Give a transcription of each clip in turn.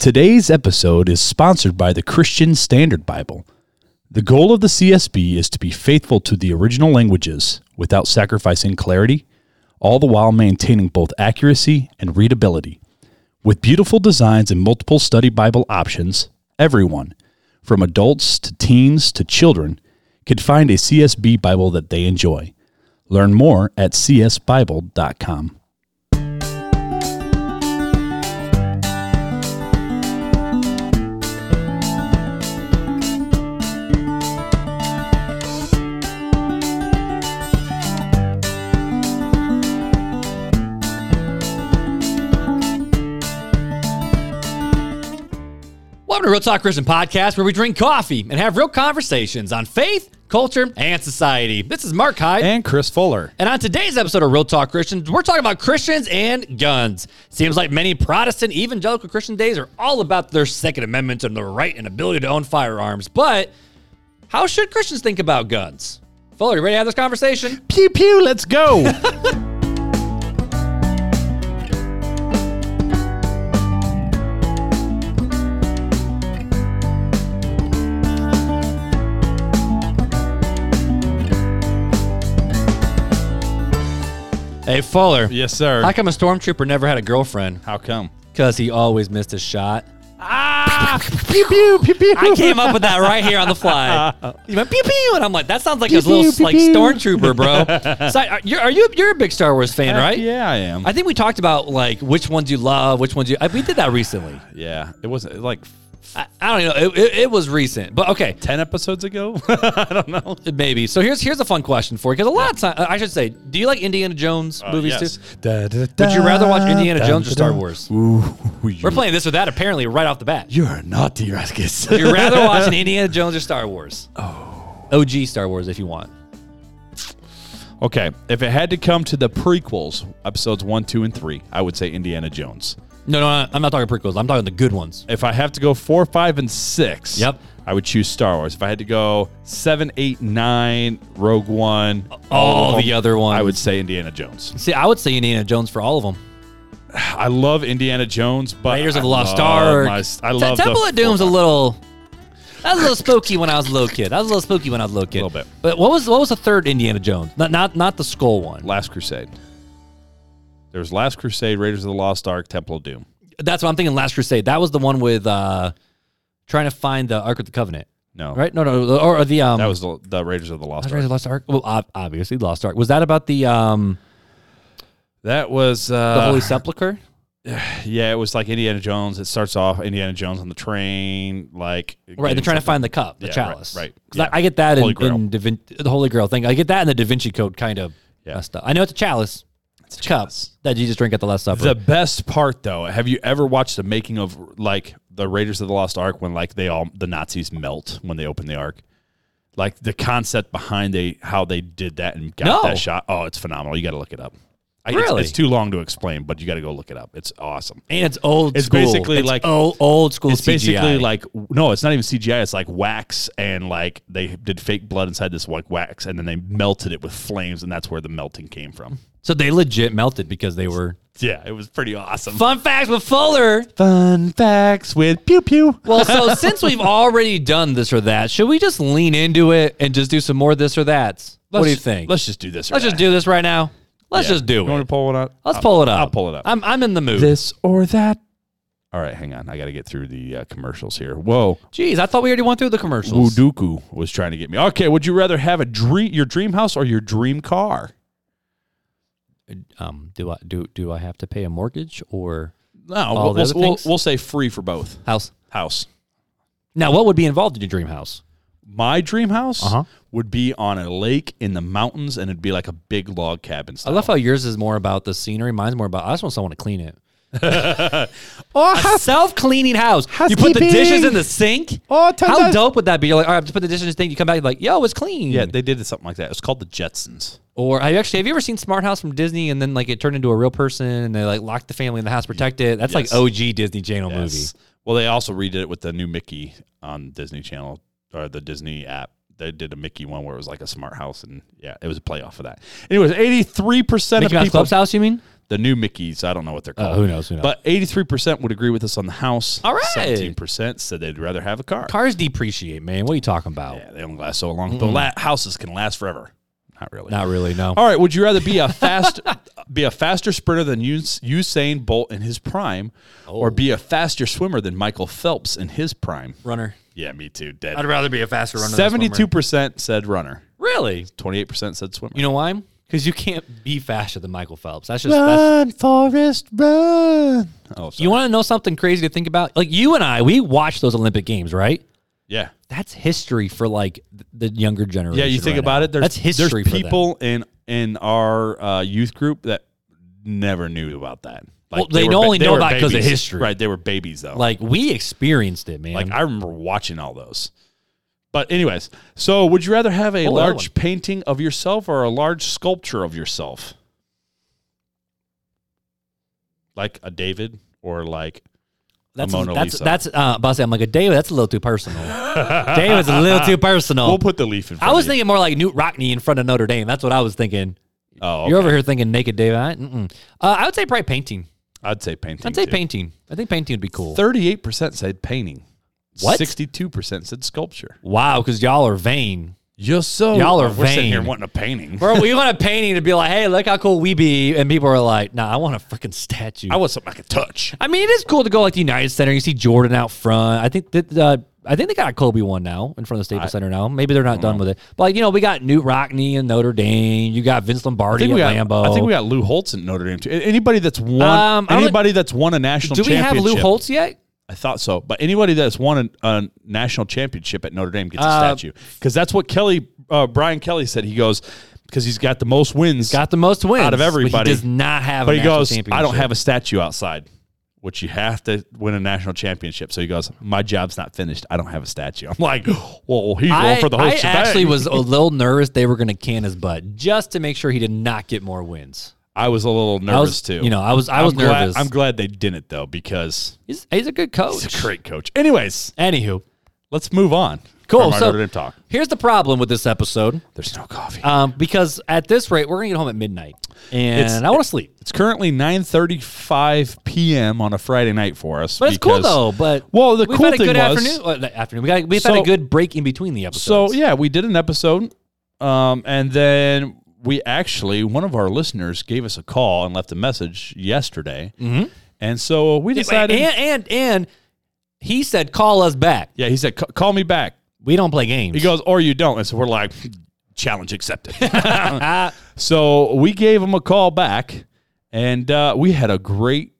Today's episode is sponsored by the Christian Standard Bible. The goal of the CSB is to be faithful to the original languages without sacrificing clarity, all the while maintaining both accuracy and readability. With beautiful designs and multiple study Bible options, everyone, from adults to teens to children, can find a CSB Bible that they enjoy. Learn more at csbible.com. Welcome to Real Talk Christian Podcast, where we drink coffee and have real conversations on faith, culture, and society. This is Mark Hyde. And Chris Fuller. And on today's episode of Real Talk Christians, we're talking about Christians and guns. Seems like many Protestant evangelical Christian days are all about their Second Amendment and the right and ability to own firearms. But how should Christians think about guns? Fuller, you ready to have this conversation? Pew pew, let's go. Hey, Fuller. yes, sir. How come a stormtrooper never had a girlfriend? How come? Because he always missed his shot. Ah! Pew pew, pew pew. I came up with that right here on the fly. You went pew pew, and I'm like, that sounds like a little like stormtrooper, bro. so, are, you're, you you're a big Star Wars fan, right? Yeah, I am. I think we talked about like which ones you love, which ones you. I, we did that recently. yeah, it wasn't like I, I don't know. It, it, it was recent, but okay, 10 episodes ago. I don't know. maybe. So here's here's a fun question for you because a lot of time I should say, do you like Indiana Jones uh, movies yes. too? Would you rather watch Indiana Jones or Star Wars? Ooh, We're playing this or that apparently right off the bat. You're naughty, Raskus. Would you rather watch an Indiana Jones or Star Wars? Oh, OG Star Wars if you want. okay, if it had to come to the prequels, episodes one, two, and three, I would say Indiana Jones. No, no, I'm not talking prequels. I'm talking the good ones. If I have to go four, five, and six, Yep. I would choose Star Wars. If I had to go seven, eight, nine, Rogue One, All the other ones. I would say Indiana Jones. See, I would say Indiana Jones for all of them. I love Indiana Jones, but Raiders of I the Lost love Ark. my- I love Temple of Doom's a little. That was a little spooky when I was a little kid. That was a little spooky when I was a little kid. A little bit. But what was what was the third Indiana Jones? Not not not the skull one. Last Crusade. There was Last Crusade, Raiders of the Lost Ark, Temple of Doom. That's what I'm thinking. Last Crusade. That was the one with uh trying to find the Ark of the Covenant. No, Right? No, no, or, or the um. That was the, the Raiders of the Lost Ark. the Lost Ark. Well, ob- obviously Lost Ark. Was that about the um That was the uh, Holy Sepulcher? Yeah, it was like Indiana Jones. It starts off Indiana Jones on the train, like Right, they're trying to find the cup, the Yeah, right, chalice. right. 'Cause Yeah. I, I get that Holy in, in da Vin- the Holy Grail thing. I get that in the Da Vinci Code kind of Yeah. messed up. I know it's a chalice. It's cup that you just drink at the Last Supper. The best part, though, have you ever watched the making of like the Raiders of the Lost Ark when like they all the Nazis melt when they open the Ark? Like the concept behind they how they did that and got No. that shot. Oh, it's phenomenal. You got to look it up. I- Really? it's, it's too long to explain, but you got to go look it up. It's awesome. and it's old It's school. basically It's like- old, old school It's basically CGI. like no, it's not even CGI. It's like wax and like they did fake blood inside this like wax, and then they melted it with flames, and that's where the melting came from. So they legit melted because they were. Yeah, it was pretty awesome. Fun facts with Fuller. Fun facts with pew pew. Well, so since we've already done this or that, should we just lean into it and just do some more this or that? What do you think? Let's just do this. or Let's just do this right now. Let's just do You want it. to pull it up? Let's I'll- pull it up. I'll pull it up. I'm I'm in the mood. this or that. All right, hang on. I got to get through the uh, commercials here. Whoa, Jeez, I thought we already went through the commercials. Wuduku was trying to get me. Okay, would you rather have a dream, your dream house, or your dream car? Um, do I do do I have to pay a mortgage or No, we'll, we'll, we'll, we'll say free for both. house? House. Now, what would be involved in your dream house? My dream house Uh-huh. would be on a lake in the mountains, and it'd be like a big log cabin. I love how yours is more about the scenery. Mine's more about I just want someone to clean it. oh, A self-cleaning house. You put the dishes in the sink. Oh, how dope would that be? You're like, all right, just put the dishes in the sink. You come back, you're like, yo, it's clean. yeah, they did something like that. It's called the Jetsons. Or have you actually have you ever seen Smart House from Disney and then like it turned into a real person and they like locked the family in the house, protect it? That's Yes. like OG Disney Channel movie. Well, they also redid it with the new Mickey on Disney Channel or the Disney app. They did a Mickey one where it was like a smart house, and yeah, it was a playoff of that. Anyways, eighty three percent of Mickey Mouse people. Club's house, you mean? The new Mickeys, I don't know what they're uh, called. who knows, who knows. But 83% would agree with us on the house. All right. 17% said they'd rather have a car. Cars depreciate, man. What are you talking about? Yeah, they don't last so long. The la- houses can last forever. Not really. Not really, no. All right. Would you rather be a fast, be a faster sprinter than Us- Usain Bolt in his prime, Oh. or be a faster swimmer than Michael Phelps in his prime? Runner. Yeah, me too. Dead. I'd rather be a faster runner. Seventy-two percent said runner. Really? Twenty-eight percent said swimmer. You know why? Because you can't be faster than Michael Phelps. That's just that's, Forest, run. Oh, sorry. you want to know something crazy to think about? Like you and I, we watched those Olympic games, right? yeah, That's history for like the younger generation. yeah. You think right about now. it. There's That's history. There's people in in our uh, youth group that never knew about that. Well, they were only know about it 'cause of history. right? They were babies though. like we experienced it, man. Like I remember watching all those. But anyways, so would you rather have a Oh, large painting of yourself or a large sculpture of yourself? Like a David or like that's Mona that's Lisa. that's uh, about to say, I'm like a David. That's a little too personal. David's a little too personal. we'll put the leaf in front I was of you. thinking more like Knute Rockne in front of Notre Dame. That's what I was thinking. Oh, You're okay. over here thinking naked David. I, mm-mm. uh, I would say probably painting. I'd say painting. I'd say too. painting. I think painting would be cool. Thirty-eight percent said painting. What? Sixty-two percent said sculpture. Wow, because y'all are vain. You're so Y'all are We're sitting here wanting a painting. Bro, we want a painting to be like, hey, look how cool we be. And people are like, nah, I want a freaking statue. I want something I can touch. I mean, it is cool to go like the United Center. You see Jordan out front. I think that uh, I think they got a Kobe one now in front of the Staples Center now. Maybe they're not done with it. But like, you know, we got Knute Rockne and Notre Dame. You got Vince Lombardi at got, Lambeau. I think we got Lou Holtz in Notre Dame too. Anybody that's won, Um, I anybody that's won a national Do we have. Lou Holtz yet? I thought so, but anybody that's won a, a national championship at Notre Dame gets a Uh, statue because that's what Kelly, uh, Brian Kelly said. He goes because he's got the most wins, Got the most wins Out of but everybody. he does not have. but a he national goes, I don't championship. have a statue outside, which you have to win a national championship. So he goes, my job's not finished. I don't have a statue. I'm like, well, he's going I, for the whole I shebang. actually was a little nervous they were going to can his butt just to make sure he did not get more wins. I was a little nervous was, too. you know, I was, I was I'm glad- nervous. I'm glad they didn't though because he's, he's a good coach. he's a great coach. Anyways, Anywho, let's move on. cool. So Notre Dame talk. here's the problem with this episode, There's no coffee. um, because at this rate, we're going to get home at midnight, and It's- I want to sleep. It's currently 9:35 p.m. on a Friday night for us. But it's cool though. But Well, the we've cool had a thing good was- afternoon. uh, afternoon. We got we've had a good break in between the episodes. So yeah, we did an episode, um, and then we actually one of our listeners gave us a call and left a message yesterday, mm-hmm. and so we decided. and and and he said, "Call us back. yeah, he said, "Call me back." We don't play games." He goes, "Or you don't," and so we're like, "Challenge accepted." so we gave him a call back, and uh, we had a great,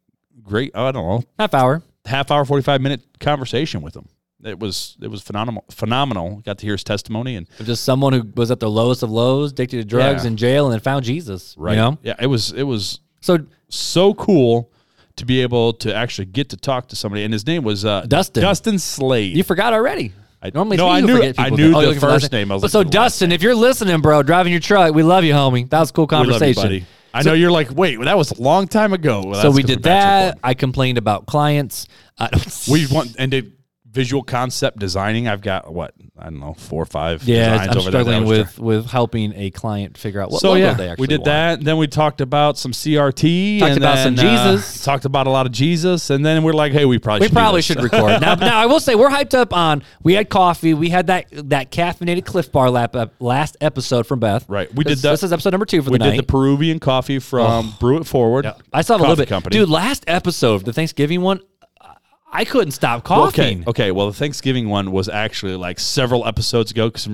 great. I don't know, half hour. half hour, forty five minute conversation with him. It was it was phenomenal. Phenomenal. Got to hear his testimony and Just someone who was at the lowest of lows, addicted to drugs, Yeah. in jail, and then found Jesus. right. You know, Yeah, it was it was so so cool to be able to actually get to talk to somebody. And his name was uh, Dustin. Dustin Slade. you forgot already. I- Normally, no, I knew- I knew names. the you're looking for first name. I was But so Dustin, if you're listening, bro, driving your truck, we love you, homie. That was a cool you, conversation. buddy. I know you're like, wait, that was a long time ago. Well, so we did that. I complained about clients. Uh, We want and did visual concept designing. I've got what I don't know four or five. yeah, designs I'm over there that I struggling with with helping a client figure out what so logo yeah, they actually we did want. that. Then we talked about some CRT. Talked about some then, uh, Jesus. talked about a lot of Jesus, and then we're like, hey, we probably We should probably should record now. Now I will say we're hyped up on. We had coffee. We had that that caffeinated Clif Bar lap, uh, last episode from Beth. Right. We This- did that- This is episode number two for the night. we did the Peruvian coffee from Brew It Forward. I still have a little bit, company. dude. Last episode, the Thanksgiving one, I couldn't stop coughing. Okay. Okay. Well, the Thanksgiving one was actually like several episodes ago. Cause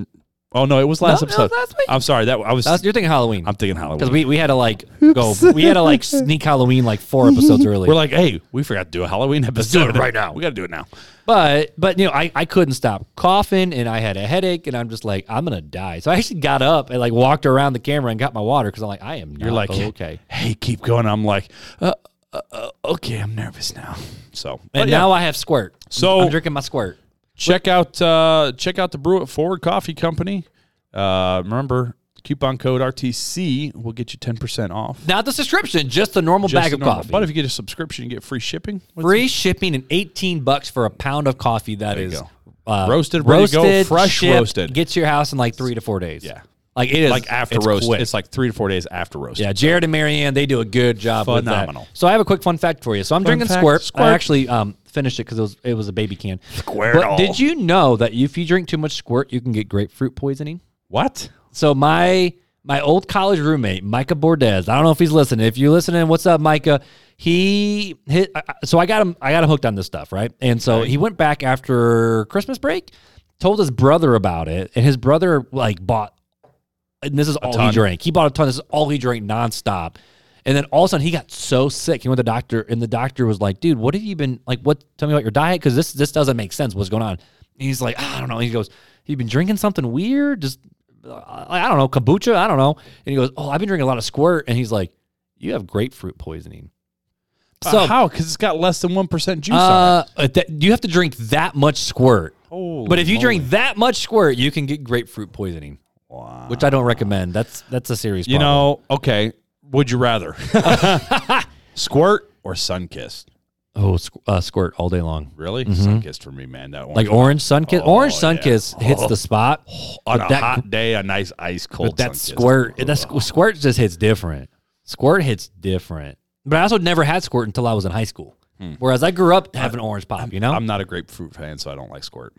oh no, it was last No, episode. last week. I'm sorry. That I was. That's- you're thinking Halloween. I'm thinking Halloween. because we, we had to like go. We had to like sneak Halloween like four episodes early. We're like, hey, we forgot to do a Halloween episode. do it right now. We got to do it now. But but you know, I, I couldn't stop coughing and I had a headache and I'm just like, I'm gonna die. So I actually got up and like walked around the camera and got my water because I'm like, I am not You're like, okay. Hey, keep going. I'm like, uh, uh, uh, okay, I'm nervous now. So, but And yeah, now I have squirt. So- I'm drinking my squirt. check out uh, check out the Brew It Forward Coffee Company. Uh, remember, coupon code RTC will get you ten percent off. Not the subscription, just the normal Just bag of normal. coffee. But if you get a subscription, you get free shipping. What's Free shipping and 18 bucks for a pound of coffee that go. uh, Roasted, ready to go, fresh shipped, roasted. Gets to your house in like three to four days. Yeah. Like it is like after roast. quick. It's like three to four days after roast. Yeah, Jared and Marianne, they do a good job Phenomenal. with that. So I have a quick fun fact for you. So I'm drinking fact, Squirt. Squirt. I actually um, finished it because it was it was a baby can. Squirtle. But did you know that if you drink too much Squirt, you can get grapefruit poisoning? What? So my my old college roommate, Micah Bordez. I don't know if he's listening. If you're listening, what's up, Micah? He hit. So I got him. I got him hooked on this stuff, right? And so he went back after Christmas break, told his brother about it, and his brother like bought. And this is all he ton. drank. He bought a ton. This is all he drank nonstop. And then all of a sudden he got so sick. He went to the doctor, and the doctor was like, "Dude, what have you been like? What? Tell me about your diet because this this doesn't make sense. What's going on?" And he's like, "I don't know." He goes, "You've been drinking something weird? Just I I don't know, kombucha. I don't know." And he goes, "Oh, I've been drinking a lot of squirt." And he's like, "You have grapefruit poisoning." So how? Because it's got less than one percent juice on Uh, uh, that, you have to drink that much squirt. Holy but if you moly. drink that much squirt, you can get grapefruit poisoning, it. Wow. which I don't recommend. That's that's a serious. You problem. know, okay. Would you rather squirt or Sunkist? oh, uh, squirt all day long. Really, Sunkist for me, man. That one Mm-hmm. Like orange sun kiss. Oh, orange sun yeah. kiss hits the spot. on a that- hot day, a nice ice cold. But that squirt, that squ- squirt just hits different. Squirt hits different. But I also never had squirt until I was in high school. Whereas I grew up having orange pop. You know, Hmm. I'm I'm, not a grapefruit fan, so I don't like squirt.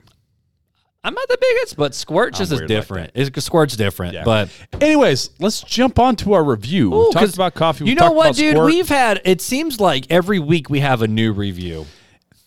Not the biggest, but squirt just is weird like different. It's, squirt's different. Yeah. But Anyways, let's jump on to our review. Ooh, we 'cause about coffee. we You know talked what, about dude? Squirt. We've had. It seems like every week we have a new review,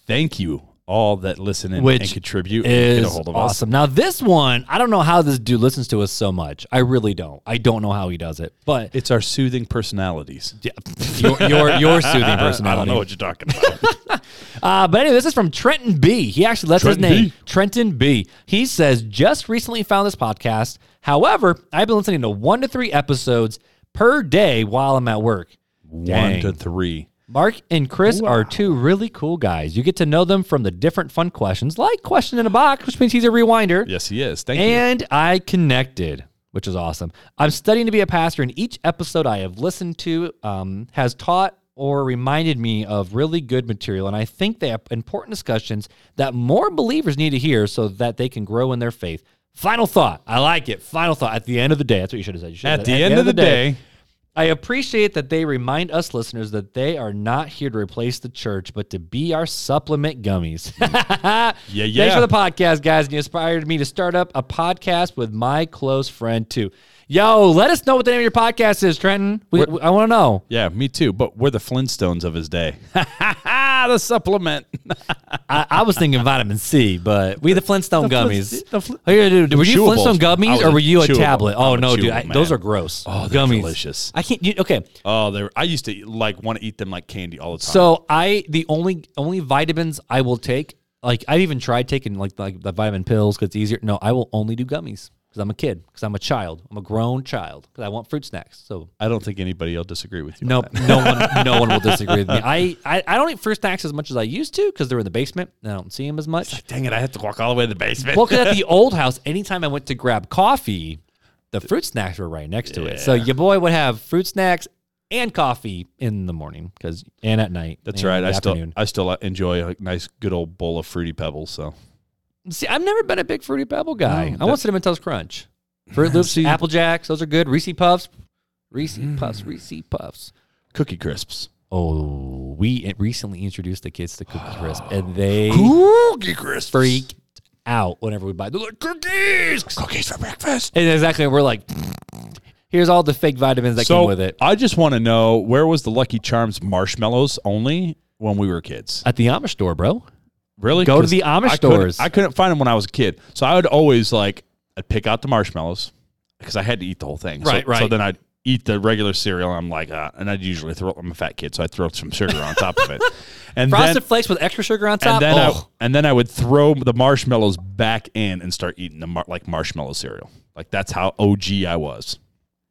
Thank you all that listen in which and contribute and get a is hold of us. awesome. Now this one, I don't know how this dude listens to us so much. I really don't. I don't know how he does it, but It's our soothing personalities. yeah, your your, your soothing I don't know what you're talking about. Uh, but anyway, this is from Trenton B. He actually lets Trenton his name B. Trenton B. He says, just recently found this podcast. However, I've been listening to one to three episodes per day while I'm at work. One Dang. to three. Mark and Chris are two really cool guys. You get to know them from the different fun questions, like Question in a Box, which means he's a rewinder. Yes, he is. Thank you. And I connected, which is awesome. I'm studying to be a pastor, and each episode I have listened to um, has taught or reminded me of really good material. And I think they have important discussions that more believers need to hear so that they can grow in their faith. Final thought. I like it. Final thought. At the end of the day, that's what you should have said. Should have At said, the end of the day, I appreciate that they remind us listeners that they are not here to replace the church, but to be our supplement gummies. yeah, yeah. Thanks for the podcast, guys. And you inspired me to start up a podcast with my close friend, too. Yo, let us know what the name of your podcast is, Trenton. We, I want to know. yeah, me too. But we're the Flintstones of his day. the supplement. I, I was thinking vitamin C, but we the Flintstone gummies. the fl- Oh, yeah, dude, were you chewables. Flintstone gummies or were you a chewable. tablet? Oh no, dude, I, those are gross. Oh, they're gummies. delicious. I can't. You, okay, Oh, they. I used to like want to eat them like candy all the time. So I the only only vitamins I will take, like I've even tried taking like like the vitamin pills because it's easier. No, I will only do gummies because I'm a kid, because I'm a child, I'm a grown child, because I want fruit snacks. So I don't think anybody will disagree with you. no, that. no one, no one will disagree with me. I, I, I don't eat fruit snacks as much as I used to because they're in the basement. And I don't see them as much. Dang it! I have to walk all the way to the basement. Well, because at the old house, anytime I went to grab coffee, the fruit snacks were right next to it. So your boy would have fruit snacks and coffee in the morning, because and at night. That's right. I still. I still enjoy a nice good old bowl of fruity pebbles. So See, I've never been a big fruity pebble guy. No, I want cinnamon toast crunch. Fruit Loops, See- Apple Jacks, those are good. Reese Puffs, Reese Mm. Puffs, Reese Puffs. cookie crisps. Oh, we recently introduced the kids to Cookie Crisp, and they Cookie crisps. freaked out whenever we buy. They're like cookies, Cookies for breakfast. and exactly we're like, here's all the fake vitamins that so came with it I just want to know where was the Lucky Charms marshmallows only when we were kids? at the Amish store, bro. Really? Go to the Amish I couldn't- stores. I couldn't find them when I was a kid, so I would always like I'd pick out the marshmallows because I had to eat the whole thing. Right, so, So then I'd eat the regular cereal. And I'm like, uh, and I'd usually throw. I'm a fat kid, so I'd throw some sugar on top of it. And Frosted then, Flakes with extra sugar on top. and then I oh. and then I would throw the marshmallows back in and start eating the mar- like marshmallow cereal. Like that's how OG I was.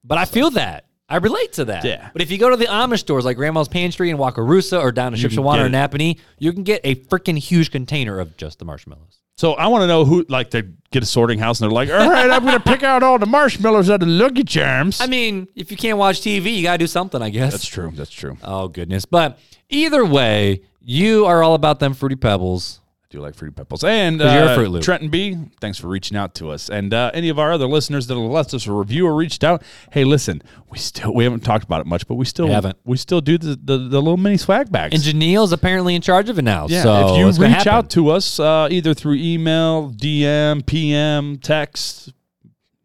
But I feel that. I relate to that. Yeah. But if you go to the Amish stores like Grandma's Pantry in Wakarusa or down to Shipshewana or. Nappanee, you can get a freaking huge container of just the marshmallows. So I want to know who like they get a sorting house and they're like, all right, I'm gonna pick out all the marshmallows out of the Lucky Charms. I mean, if you can't watch TV, you got to do something, I guess. that's true. That's true. oh, goodness. But either way, you are all about them Fruity Pebbles. Do like Fruity Pebbles. And 'Cause you're a uh. Trenton B, thanks for reaching out to us. And uh, any of our other listeners that have left us a review or reached out, hey, listen, we still we haven't talked about it much, but we still We haven't. we still do the, the, the little mini swag bags. And Janelle's apparently in charge of it now. yeah, so if you reach out to us uh, either through email, DM, PM, text,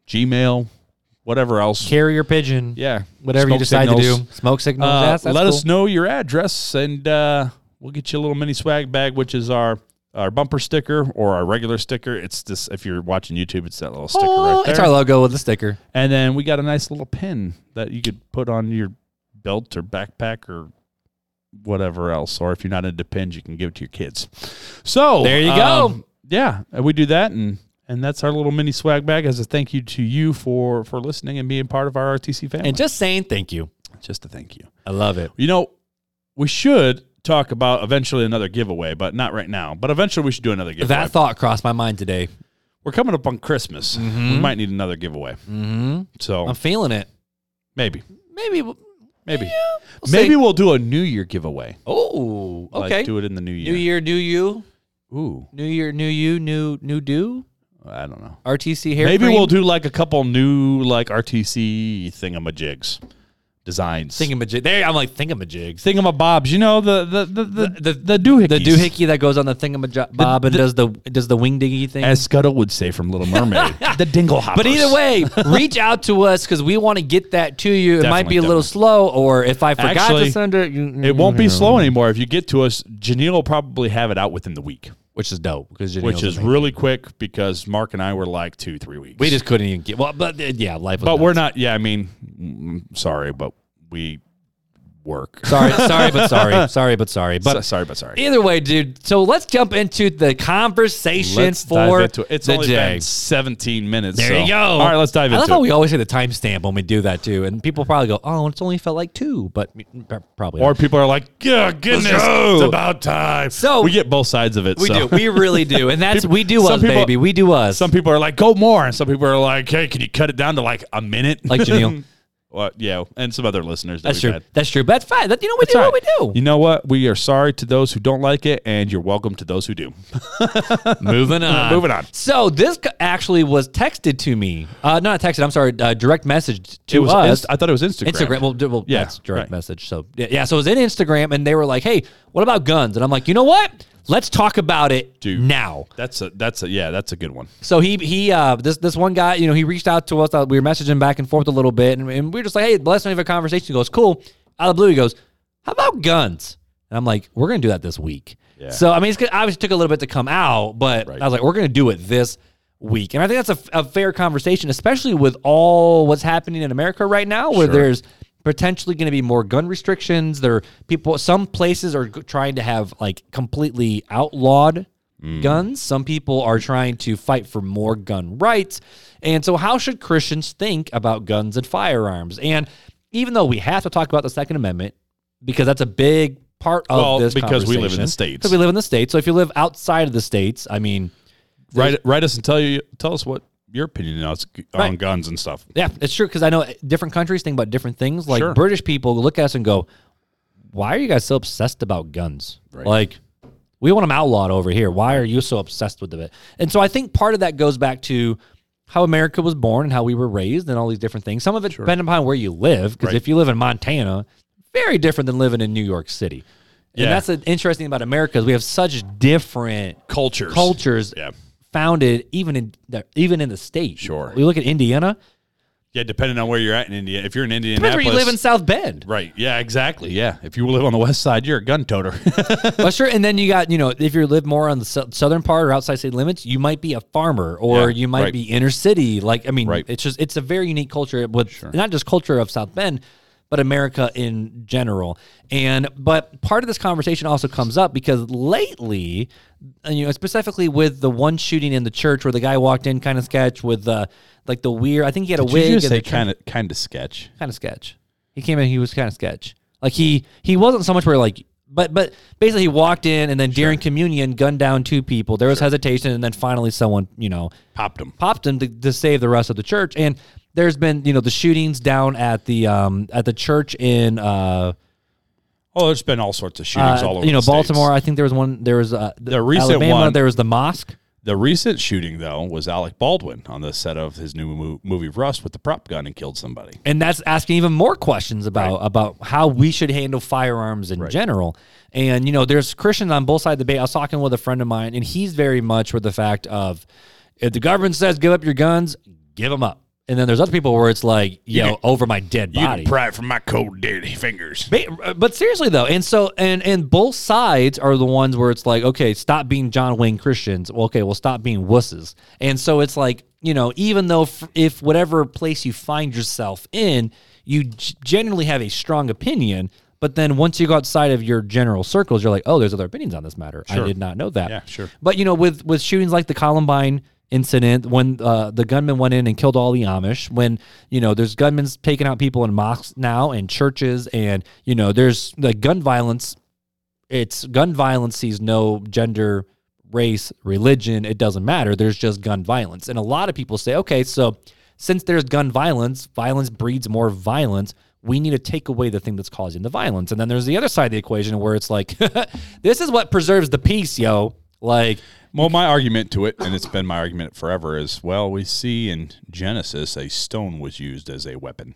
Gmail, whatever else. carrier pigeon, Yeah, whatever you decide signals. to do, smoke signals. Uh, yes, let cool. us know your address, and uh, we'll get you a little mini swag bag, which is our our bumper sticker or our regular sticker. It's this. If you're watching YouTube, it's that little sticker Oh, right there. it's our logo with the sticker. and then we got a nice little pin that you could put on your belt or backpack or whatever else. Or if you're not into pins, you can give it to your kids. So There you go. um, yeah, we do that, and and that's our little mini swag bag as a thank you to you for for listening and being part of our RTC family. And just saying thank you. just a thank you. I love it. You know, we should talk about eventually another giveaway, but not right now. But eventually we should do another giveaway. That thought crossed my mind today. We're coming up on Christmas. We might need another giveaway. Mm-hmm. So I'm feeling it. maybe, Maybe. we'll- maybe, we'll maybe see. we'll do a New Year giveaway. Oh, Like, okay. do it in the New Year. New year, new you. Ooh, New year, new you. New, new do. I don't know. RTC hair. maybe cream? we'll do like a couple new like RTC thingamajigs designs. Think of thingamajig. There, I'm like thingamajigs. Thingamabobs. You know the the the the the, the doohickeys. The doohickey that goes on the thingamajig and the- does the does the wing diggy thing. as Scuttle would say from Little Mermaid. the dingle hoppers. But either way, reach out to us because we want to get that to you. It might be a Definitely, little definitely. slow, or if I forgot Actually, to send it, you- It won't be slow anymore. If you get to us, Janelle will probably have it out within the week, which is dope because which is really quick because Mark and I were like two, three weeks. we just couldn't even get well, but uh, yeah, life. Was but we're not. Yeah, I mean, mm, sorry, but we work. sorry, sorry, but sorry, sorry, but sorry, but. So- sorry, but sorry. Either way, dude. So let's jump into the conversation Let's for dive into it. It's the only been 17 minutes. There so- you go. All right, let's dive into it. I into love how it. we always say the timestamp when we do that too, and people probably go, "Oh, it's only felt like two, but mm, probably or not. people are like, "Yeah, goodness, go." it's about time." So- we get both sides of it. we so. do, we really do, and that's People- we do some us, people- baby. We do us. Some people are like, "Go more," and some people are like, "Hey, can you cut it down to like a minute?" Like Janelle. well, yeah, and some other listeners. That that's we've true. had. That's true. But that's fine. That, you know, we It's do all what we do. You know what? We are sorry to those who don't like it, and you're welcome to those who do. Moving on. Moving on. So this actually was texted to me. Uh, not texted. I'm sorry. Uh, direct message to It was. us. Inst- I thought it was Instagram. Instagram. Well, well Yeah, that's direct right. message. So yeah, yeah. So it was in Instagram, and they were like, "Hey, what about guns?" And I'm like, "You know what? Let's talk about it Dude. now." That's a. That's a. Yeah, that's a good one. So he he uh this this one guy you know he reached out to us. Uh, we were messaging back and forth a little bit, and, and we were just like, "Hey, let's have a conversation." He goes, "Cool." Out of the blue, he goes, "How about guns?" And I'm like, "We're gonna do that this week." Yeah. So I mean, it's, obviously took a little bit to come out, but Right. I was like, "We're gonna do it this." Week and I think that's a, a fair conversation, especially with all what's happening in America right now, where Sure. there's potentially going to be more gun restrictions. There, are people, some places are trying to have like completely outlawed mm. guns. Some people are trying to fight for more gun rights. And so, how should Christians think about guns and firearms? And even though we have to talk about the Second Amendment, because that's a big part of Well, this because we live in the States. Because we live in the states. So if you live outside of the states, I mean, Write write us and tell you tell us what your opinion on Right. guns and stuff. Yeah, it's true because I know different countries think about different things. Like Sure. British people look at us and go, "Why are you guys so obsessed about guns? Right. Like, we want them outlawed over here. Why are you so obsessed with it?" And so I think part of that goes back to how America was born and how we were raised and all these different things. Some of it depending upon where you live. Because Right. if you live in Montana, very different than living in New York City. And that's the interesting thing about America is we have such different Cultures. cultures Yeah. Founded even in the, even in the state. Sure. We look at Indiana. Yeah, depending on where you're at in India. If you're in Depends Indianapolis, where you live in South Bend. Right. Yeah, exactly. Yeah. If you live on the west side, you're a gun toter. well, sure. And then you got, you know, if you live more on the sou- southern part or outside state limits, you might be a farmer or Yeah, you might right. be inner city. Like, I mean, Right. it's just, it's a very unique culture with not just culture of South Bend, but America in general. And, but part of this conversation also comes up because lately, and, you know, specifically with the one shooting in the church where the guy walked in kind of sketch with the, like the weird, I think he had a Did wig. you just say kind of kind of sketch? kind of sketch. He came in, he was kind of sketch. Like he he wasn't so much where like but but basically he walked in and then during communion gunned down two people. There was hesitation and then finally someone, you know, Popped him. popped him to, to save the rest of the church. And there's been, you know, the shootings down at the um at the church in uh Oh, there's been all sorts of shootings Uh, all over. you know, the states. Baltimore. I think there was one. There was uh, The recent Alabama. one- There was the mosque. The recent shooting, though, was Alec Baldwin on the set of his new movie Rust with the prop gun and killed somebody. and that's asking even more questions about about how we should handle firearms in general. And you know, there's Christians on both sides of the debate. I was talking with a friend of mine, and he's very much with the fact of if the government says give up your guns, give them up. And then there's other people where it's like, you know, over my dead body. pry it from my cold, dirty fingers. But, uh, but seriously though, and so and and both sides are the ones where it's like, okay, stop being John Wayne Christians. Well, okay, well, stop being wusses. And so it's like, you know, even though f- if whatever place you find yourself in, you g- generally have a strong opinion, but then once you go outside of your general circles, you're like, oh, there's other opinions on this matter. I did not know that. Yeah, sure. But you know, with with shootings like the Columbine incident, when uh, the gunman went in and killed all the Amish, when you know there's gunmen taking out people in mosques now and churches, and you know there's like gun violence. It's gun violence sees no gender, race, religion. It doesn't matter. There's just gun violence, and a lot of people say, okay, so since there's gun violence, violence breeds more violence. We need to take away the thing that's causing the violence. And then there's the other side of the equation where it's like, this is what preserves the peace, yo. Like, Well, my argument to it, and it's been my argument forever, is well, we see in Genesis a stone was used as a weapon.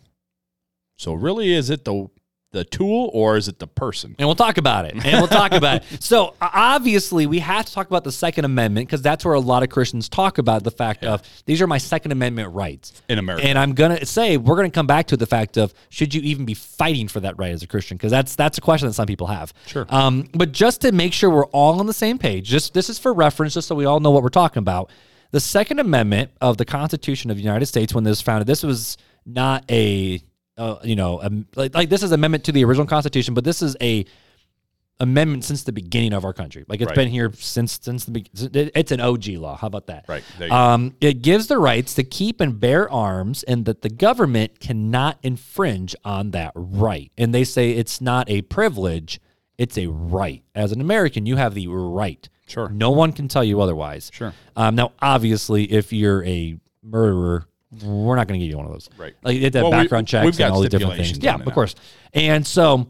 So really, is it the the tool or is it the person? And we'll talk about it. And we'll talk about it. So obviously, we have to talk about the Second Amendment because that's where a lot of Christians talk about the fact of these are my Second Amendment rights In America. And I'm gonna say we're gonna come back to the fact of should you even be fighting for that right as a Christian? Because that's that's a question that some people have. Sure. Um, but just to make sure we're all on the same page, just this is for reference, just so we all know what we're talking about. The Second Amendment of the Constitution of the United States, when this was founded, this was not a uh, you know, um, like, like this is amendment to the original Constitution, but this is a amendment since the beginning of our country. Like it's Right. been here since since the be- it's an OG law. How about that? Right. There you go. Um, it gives the rights to keep and bear arms, and that the government cannot infringe on that right. And they say it's not a privilege; it's a right. As an American, you have the right. Sure. No one can tell you otherwise. Sure. Um, now, obviously, if you're a murderer, we're not going to give you one of those. Right. Like you have to have Well, background checks we've got and all these different things. Yeah, of now. course. And so,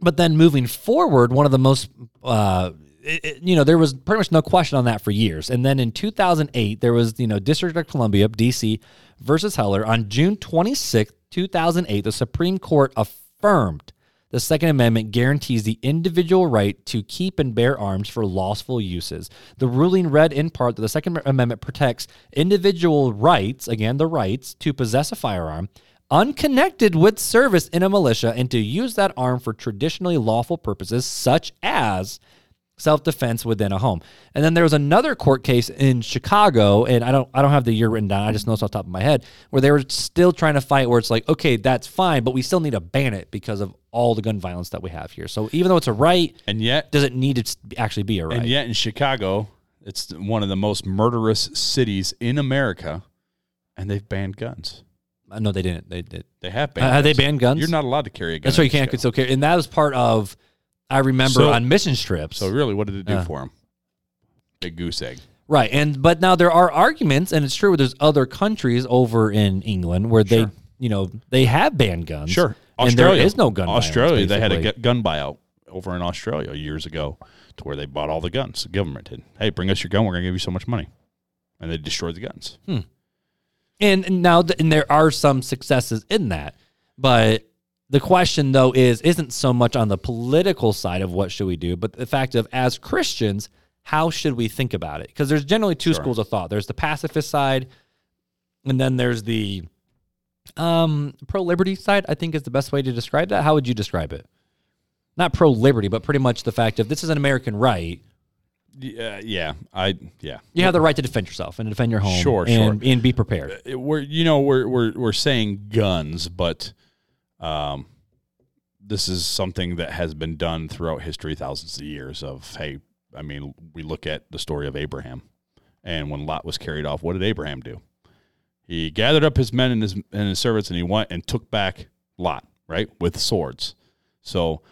but then moving forward, one of the most, uh, it- it- you know, there was pretty much no question on that for years. And then in 2008, there was, you know, District of Columbia, DC versus Heller. On June 26th, 2008, the Supreme Court affirmed the Second Amendment guarantees the individual right to keep and bear arms for lawful uses. The ruling read in part that the Second Amendment protects individual rights, again, the rights to possess a firearm, unconnected with service in a militia, and to use that arm for traditionally lawful purposes, such as self-defense within a home. And then there was another court case in Chicago, and I don't I don't have the year written down. I just know it's off the top of my head, where they were still trying to fight where it's like, okay, that's fine, but we still need to ban it because of all the gun violence that we have here. So even though it's a right, and yet, does it need to actually be a right? and yet in Chicago, it's one of the most murderous cities in America, and they've banned guns. Uh, no, they didn't. They did. They have banned. Uh, have they guns. banned guns? You're not allowed to carry a gun. That's why you can't. Chicago. carry. And that was part of. I remember So- on mission trips. So really, what did it do Uh. for him? Big goose egg. Right. And but now there are arguments, and it's true. There's other countries over in England where they, you know, they have banned guns. Sure. And Australia there is no gun. violence, Australia, they had a basically. gu- gun buyout over in Australia years ago, to where they bought all the guns. The government did. Hey, bring us your gun. We're gonna give you so much money, and they destroyed the guns. and, and now th- and there are some successes in that, but the question though is isn't so much on the political side of what should we do, but the fact of as Christians, how should we think about it? Because there's generally two Sure. schools of thought. There's the pacifist side, and then there's the um, pro liberty side. I think is the best way to describe that. How would you describe it? Not pro liberty, but pretty much the fact of this is an American right. Yeah, yeah, I yeah. You have the right to defend yourself and defend your home. Sure, and, and be prepared. We're you know we're we're we're saying guns, but um, this is something that has been done throughout history, thousands of years. Of hey, I mean, we look at the story of Abraham, and when Lot was carried off, what did Abraham do? He gathered up his men and his and his servants, and he went and took back Lot, right, with swords. So.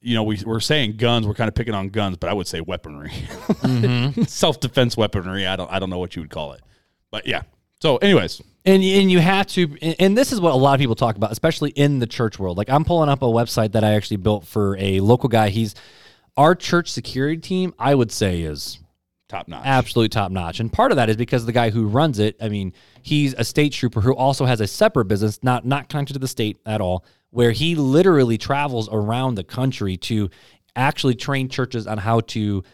you know, we, we're saying guns. We're kind of picking on guns, but I would say weaponry, self defense weaponry. I don't, I don't know what you would call it, but yeah. So, anyways, And and you have to, and- this is what a lot of people talk about, especially in the church world. Like I'm pulling up a website that I actually built for a local guy. He's our church security team. I would say is Top notch. absolute top notch. And part of that is because the guy who runs it, I mean, he's a state trooper who also has a separate business, not not connected to the state at all, where he literally travels around the country to actually train churches on how to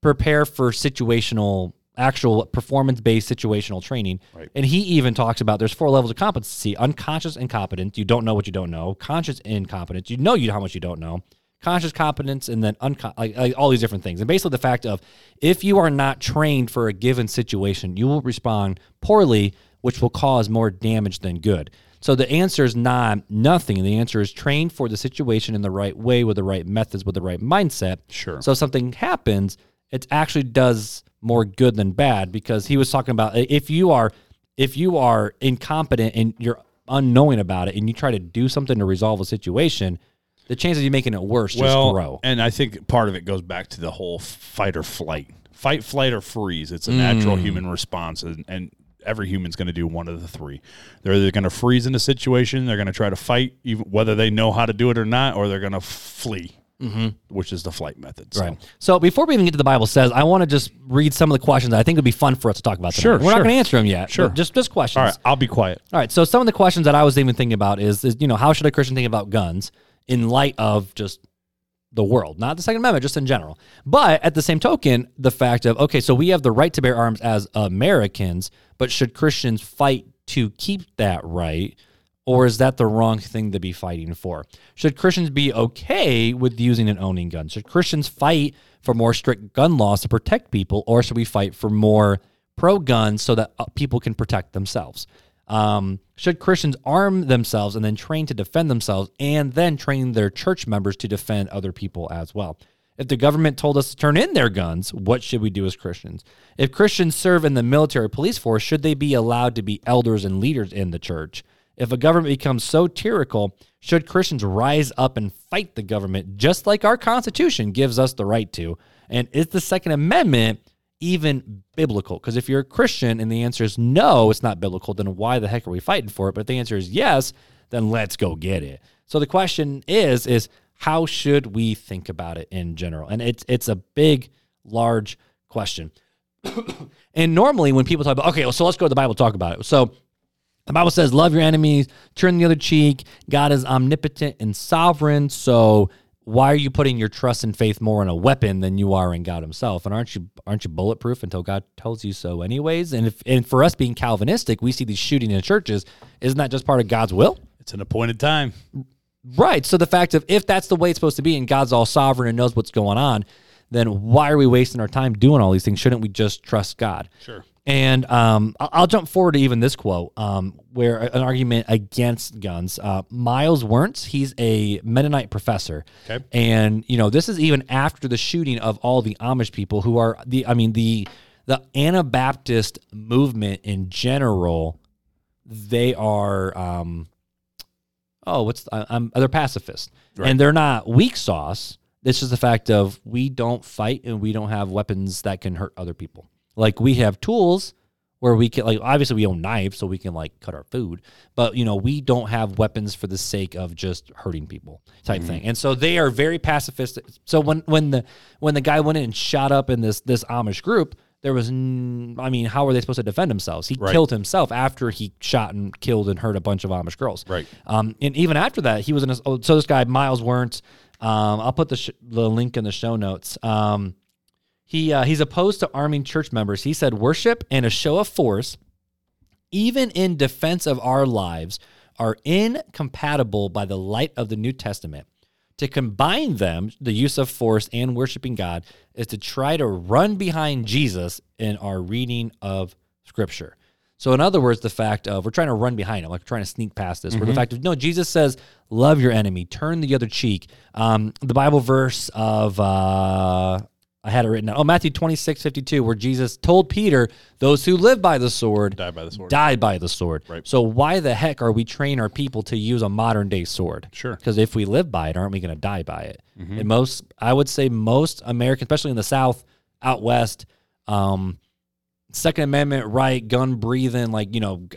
prepare for situational actual performance based situational training. Right. And he even talks about there's four levels of competency: unconscious incompetence, you don't know what you don't know; conscious incompetence, you know you how much you don't know; conscious competence, and then like, like all these different things. And basically, the fact of if you are not trained for a given situation, you will respond poorly, which will cause more damage than good. So the answer is not nothing. The answer is trained for the situation in the right way, with the right methods, with the right mindset. Sure. So if something happens, it actually does more good than bad because he was talking about if you are if you are incompetent and you're unknowing about it and you try to do something to resolve a situation, the chances of you making it worse well, just grow. and I think part of it goes back to the whole fight or flight, fight, flight, or freeze. It's a natural Mm. human response, and, and every human's going to do one of the three. They're either going to freeze in a situation, they're going to try to fight, even whether they know how to do it or not, or they're going to flee, which is the flight method. So. Mm-hmm. Right. So before we even get to the Bible says, I want to just read some of the questions that I think would be fun for us to talk about. Tonight. Sure, We're not going to answer them yet. Sure. Just just questions. All right, I'll be quiet. All right. So some of the questions that I was even thinking about is, is you know, how should a Christian think about guns in light of just the world, not the Second Amendment, just in general. But at the same token, the fact of okay, so we have the right to bear arms as Americans, but should Christians fight to keep that right? Or is that the wrong thing to be fighting for? Should Christians be okay with using and owning guns? Should Christians fight for more strict gun laws to protect people, or should we fight for more pro gun so that uh, people can protect themselves? Um, should Christians arm themselves and then train to defend themselves and then train their church members to defend other people as well? If the government told us to turn in their guns, what should we do as Christians? If Christians serve in the military police force, should they be allowed to be elders and leaders in the church? If a government becomes so tyrannical, should Christians rise up and fight the government just like our Constitution gives us the right to? And is the Second Amendment even biblical? Because if you're a Christian and the answer is no, it's not biblical, then why the heck are we fighting for it? But if the answer is yes, then let's go get it. So the question is, is how should we think about it in general? And it's it's a big, large question. and normally when people talk about, okay, so let's go to the Bible talk about it. So the Bible says, love your enemies, turn the other cheek. God is omnipotent and sovereign. So why are you putting your trust and faith more in a weapon than you are in God Himself? And aren't you aren't you bulletproof until God tells you so, anyways? And if and for us being Calvinistic, we see these shooting in churches. Isn't that just part of God's will? It's an appointed time. Right. So the fact of if that's the way it's supposed to be and God's all sovereign and knows what's going on, then why are we wasting our time doing all these things? Shouldn't we just trust God? Sure. And um, I'll jump forward to even this quote, um, where an argument against guns. Uh, Myles Werntz, he's a Mennonite professor, Okay. and you know this is even after the shooting of all the Amish people who are the, I mean the the Anabaptist movement in general. They are, um, oh, what's I, I'm they're pacifists, Right. and they're not weak sauce. This is the fact of we don't fight and we don't have weapons that can hurt other people. Like we have tools where we can like obviously we own knives so we can like cut our food, but you know, we don't have weapons for the sake of just hurting people type thing. And so they are very pacifist. So when when the when the guy went in and shot up in this this Amish group, there was n- I mean, how were they supposed to defend themselves? He Right. killed himself after he shot and killed and hurt a bunch of Amish girls. Right. Um, and even after that, he was in a, so this guy Myles Werntz. Um, I'll put the sh- the link in the show notes. Um, he uh, he's opposed to arming church members. He said worship and a show of force, even in defense of our lives, are incompatible by the light of the New Testament. To combine them, the use of force and worshiping God, is to try to run behind Jesus in our reading of Scripture. So, in other words, the fact of we're trying to run behind him, like we're trying to sneak past this. Where the fact of no, Jesus says, "Love your enemy, turn the other cheek." Um, the Bible verse of uh, I had it written down. Oh, Matthew 26, 52, where Jesus told Peter, "Those who live by the sword Die by the sword. die by the sword." Right. So, why the heck are we training our people to use a modern day sword? Sure. Because if we live by it, aren't we going to die by it? And most, I would say, most Americans, especially in the South, out west, um, Second Amendment right, gun breathing, like you know,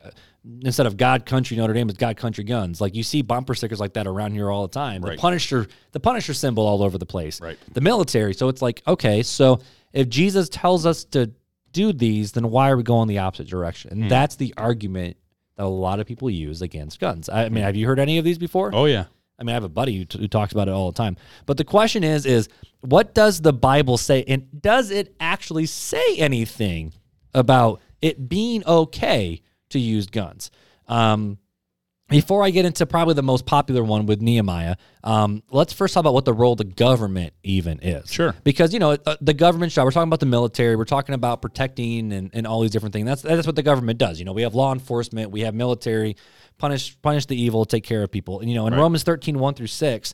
instead of God Country Notre Dame, it's God Country Guns. Like you see bumper stickers like that around here all the time. Right. The Punisher, the Punisher symbol all over the place. Right. The military. So it's like, okay, so if Jesus tells us to do these, then why are we going the opposite direction? Hmm. And that's the argument that a lot of people use against guns. I mean, have you heard any of these before? Oh yeah. I mean, I have a buddy who, t- who talks about it all the time. But the question is, is what does the Bible say, and does it actually say anything about it being okay to use guns? Um, before I get into probably the most popular one with Nehemiah, um, let's first talk about what the role of the government even is. Sure. Because you know uh, the government's job. We're talking about the military. We're talking about protecting and, and all these different things. That's that's what the government does. You know, we have law enforcement. We have military. Punish punish the evil. Take care of people. And you know, in Romans 13, 1 through six.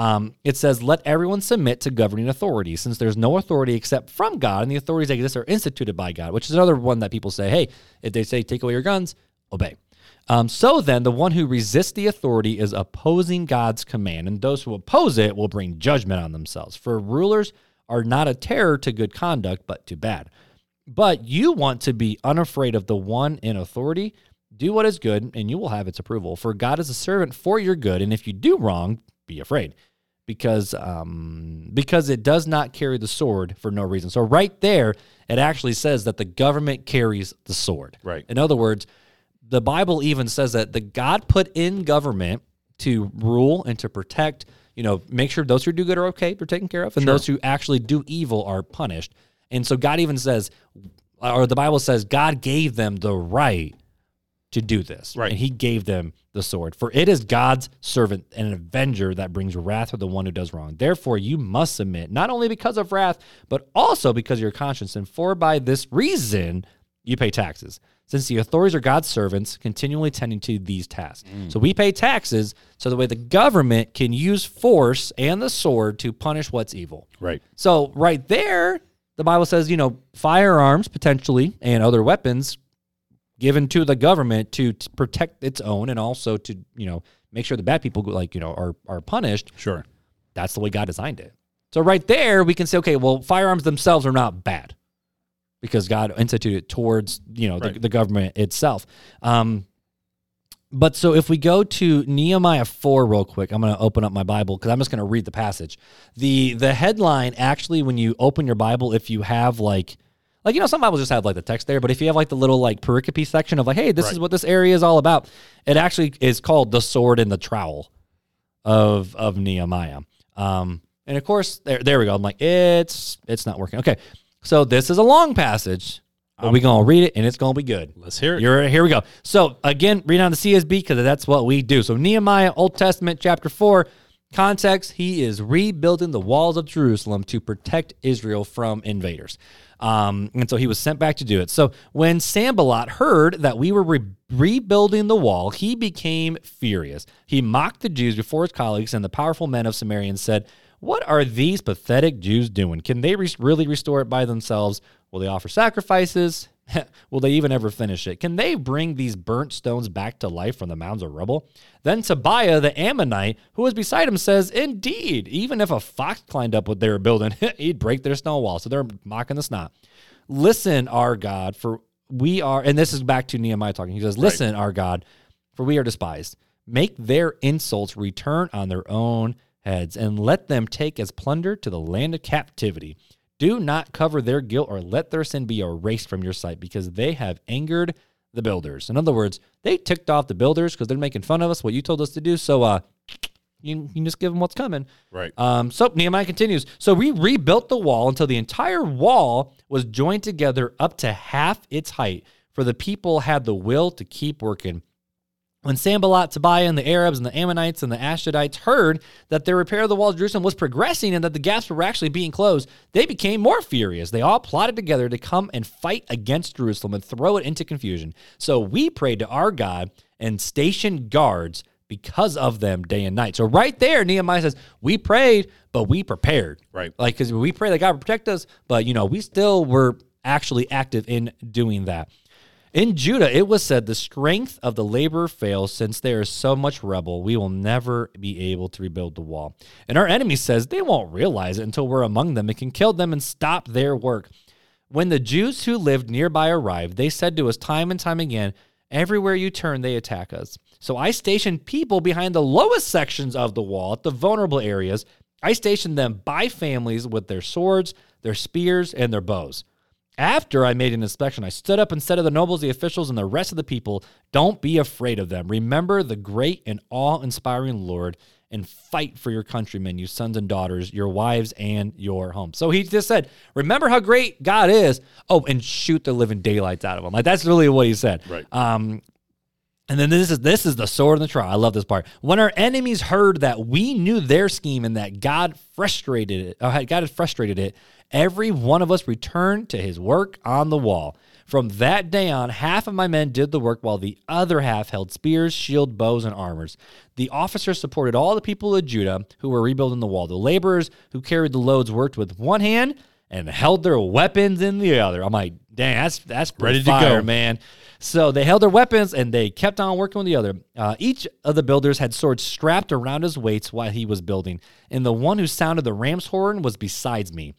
Um, it says, "Let everyone submit to governing authority, since there's no authority except from God, and the authorities that exist are instituted by God." Which is another one that people say, "Hey, if they say take away your guns, obey." Um, so then, the one who resists the authority is opposing God's command, and those who oppose it will bring judgment on themselves. For rulers are not a terror to good conduct, but to bad. But you want to be unafraid of the one in authority. Do what is good, and you will have its approval. For God is a servant for your good, and if you do wrong, be afraid, because um, because it does not carry the sword for no reason. So right there, it actually says that the government carries the sword. Right. In other words, the Bible even says that the God put in government to rule and to protect, you know, make sure those who do good are okay, they're taken care of, and those who actually do evil are punished. And so God even says, or the Bible says, God gave them the right to do this. Right. And he gave them the sword. For it is God's servant and an avenger that brings wrath to the one who does wrong. Therefore, you must submit, not only because of wrath, but also because of your conscience. And for by this reason, you pay taxes. Since the authorities are God's servants, continually tending to these tasks. Mm. So we pay taxes so the way the government can use force and the sword to punish what's evil. Right. So right there, the Bible says, you know, firearms potentially and other weapons given to the government to t- protect its own and also to, you know, make sure the bad people like, you know, are are punished. Sure. That's the way God designed it. So right there, we can say, okay, well, firearms themselves are not bad because God instituted towards, you know, the, the government itself. Um, but so if we go to Nehemiah 4 real quick, I'm going to open up my Bible because I'm just going to read the passage. The the headline actually when you open your Bible if you have like like you know some Bibles just have like the text there, but if you have like the little like pericope section of like hey, this is what this area is all about, it actually is called the sword and the trowel of of Nehemiah. Um and of course there there we go. I'm like it's it's not working. Okay. So this is a long passage. But we're going to read it and it's going to be good. Let's hear it. You're, here we go. So again, read on the CSB because that's what we do. So Nehemiah, Old Testament, chapter four. Context: He is rebuilding the walls of Jerusalem to protect Israel from invaders, um, and so he was sent back to do it. So when Sanballat heard that we were re- rebuilding the wall, he became furious. He mocked the Jews before his colleagues, and the powerful men of Samaria and said, "What are these pathetic Jews doing? Can they re- really restore it by themselves? Will they offer sacrifices? Will they even ever finish it? Can they bring these burnt stones back to life from the mounds of rubble? Then Tobiah the Ammonite, who was beside him, says, Indeed, even if a fox climbed up what they were building, he'd break their stone wall. So they're mocking the snot. Listen, our God, for we are, and this is back to Nehemiah talking. He says, Listen, our God, for we are despised. Make their insults return on their own heads, and let them take as plunder to the land of captivity. Do not cover their guilt or let their sin be erased from your sight, because they have angered the builders. In other words, they ticked off the builders because they're making fun of us, what you told us to do. So, uh, you, you can just give them what's coming. Right. Um, so Nehemiah continues. So we rebuilt the wall until the entire wall was joined together up to half its height, for the people had the will to keep working. When Sanballat, Tobiah, and the Arabs and the Ammonites and the Ashdodites heard that the repair of the wall of Jerusalem was progressing and that the gaps were actually being closed, they became more furious. They all plotted together to come and fight against Jerusalem and throw it into confusion. So we prayed to our God and stationed guards because of them day and night. So right there, Nehemiah says, "We prayed, but we prepared." Right. Like because we pray that God would protect us, but you know we still were actually active in doing that. In Judah, it was said, The strength of the laborer fails, since there is so much rubble, we will never be able to rebuild the wall. And our enemy says they won't realize it until we're among them and can kill them and stop their work. When the Jews who lived nearby arrived, they said to us time and time again, Everywhere you turn, they attack us. So I stationed people behind the lowest sections of the wall, at the vulnerable areas. I stationed them by families with their swords, their spears, and their bows. After I made an inspection, I stood up and said to the nobles, the officials, and the rest of the people, Don't be afraid of them. Remember the great and awe inspiring Lord and fight for your countrymen, you sons and daughters, your wives, and your home. So he just said, Remember how great God is. Oh, and shoot the living daylights out of them. Like that's really what he said. Right. Um, and then this is this is the sword in the trowel. I love this part. When our enemies heard that we knew their scheme and that God frustrated it, uh, God had frustrated it, every one of us returned to his work on the wall. From that day on, half of my men did the work while the other half held spears, shield, bows, and armors. The officers supported all the people of Judah who were rebuilding the wall. The laborers who carried the loads worked with one hand and held their weapons in the other. I'm like, dang, that's that's Ready to go. man. So they held their weapons and they kept on working with the other. Uh, each of the builders had swords strapped around his waist while he was building, and the one who sounded the ram's horn was besides me,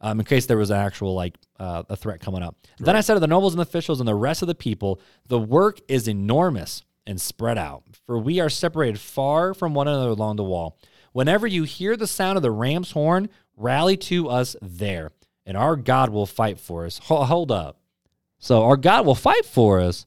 um, in case there was an actual like uh, a threat coming up. Then I said to the nobles and officials and the rest of the people, the work is enormous and spread out, for we are separated far from one another along the wall. Whenever you hear the sound of the ram's horn, rally to us there, and our God will fight for us. Ho- hold up. So our God will fight for us,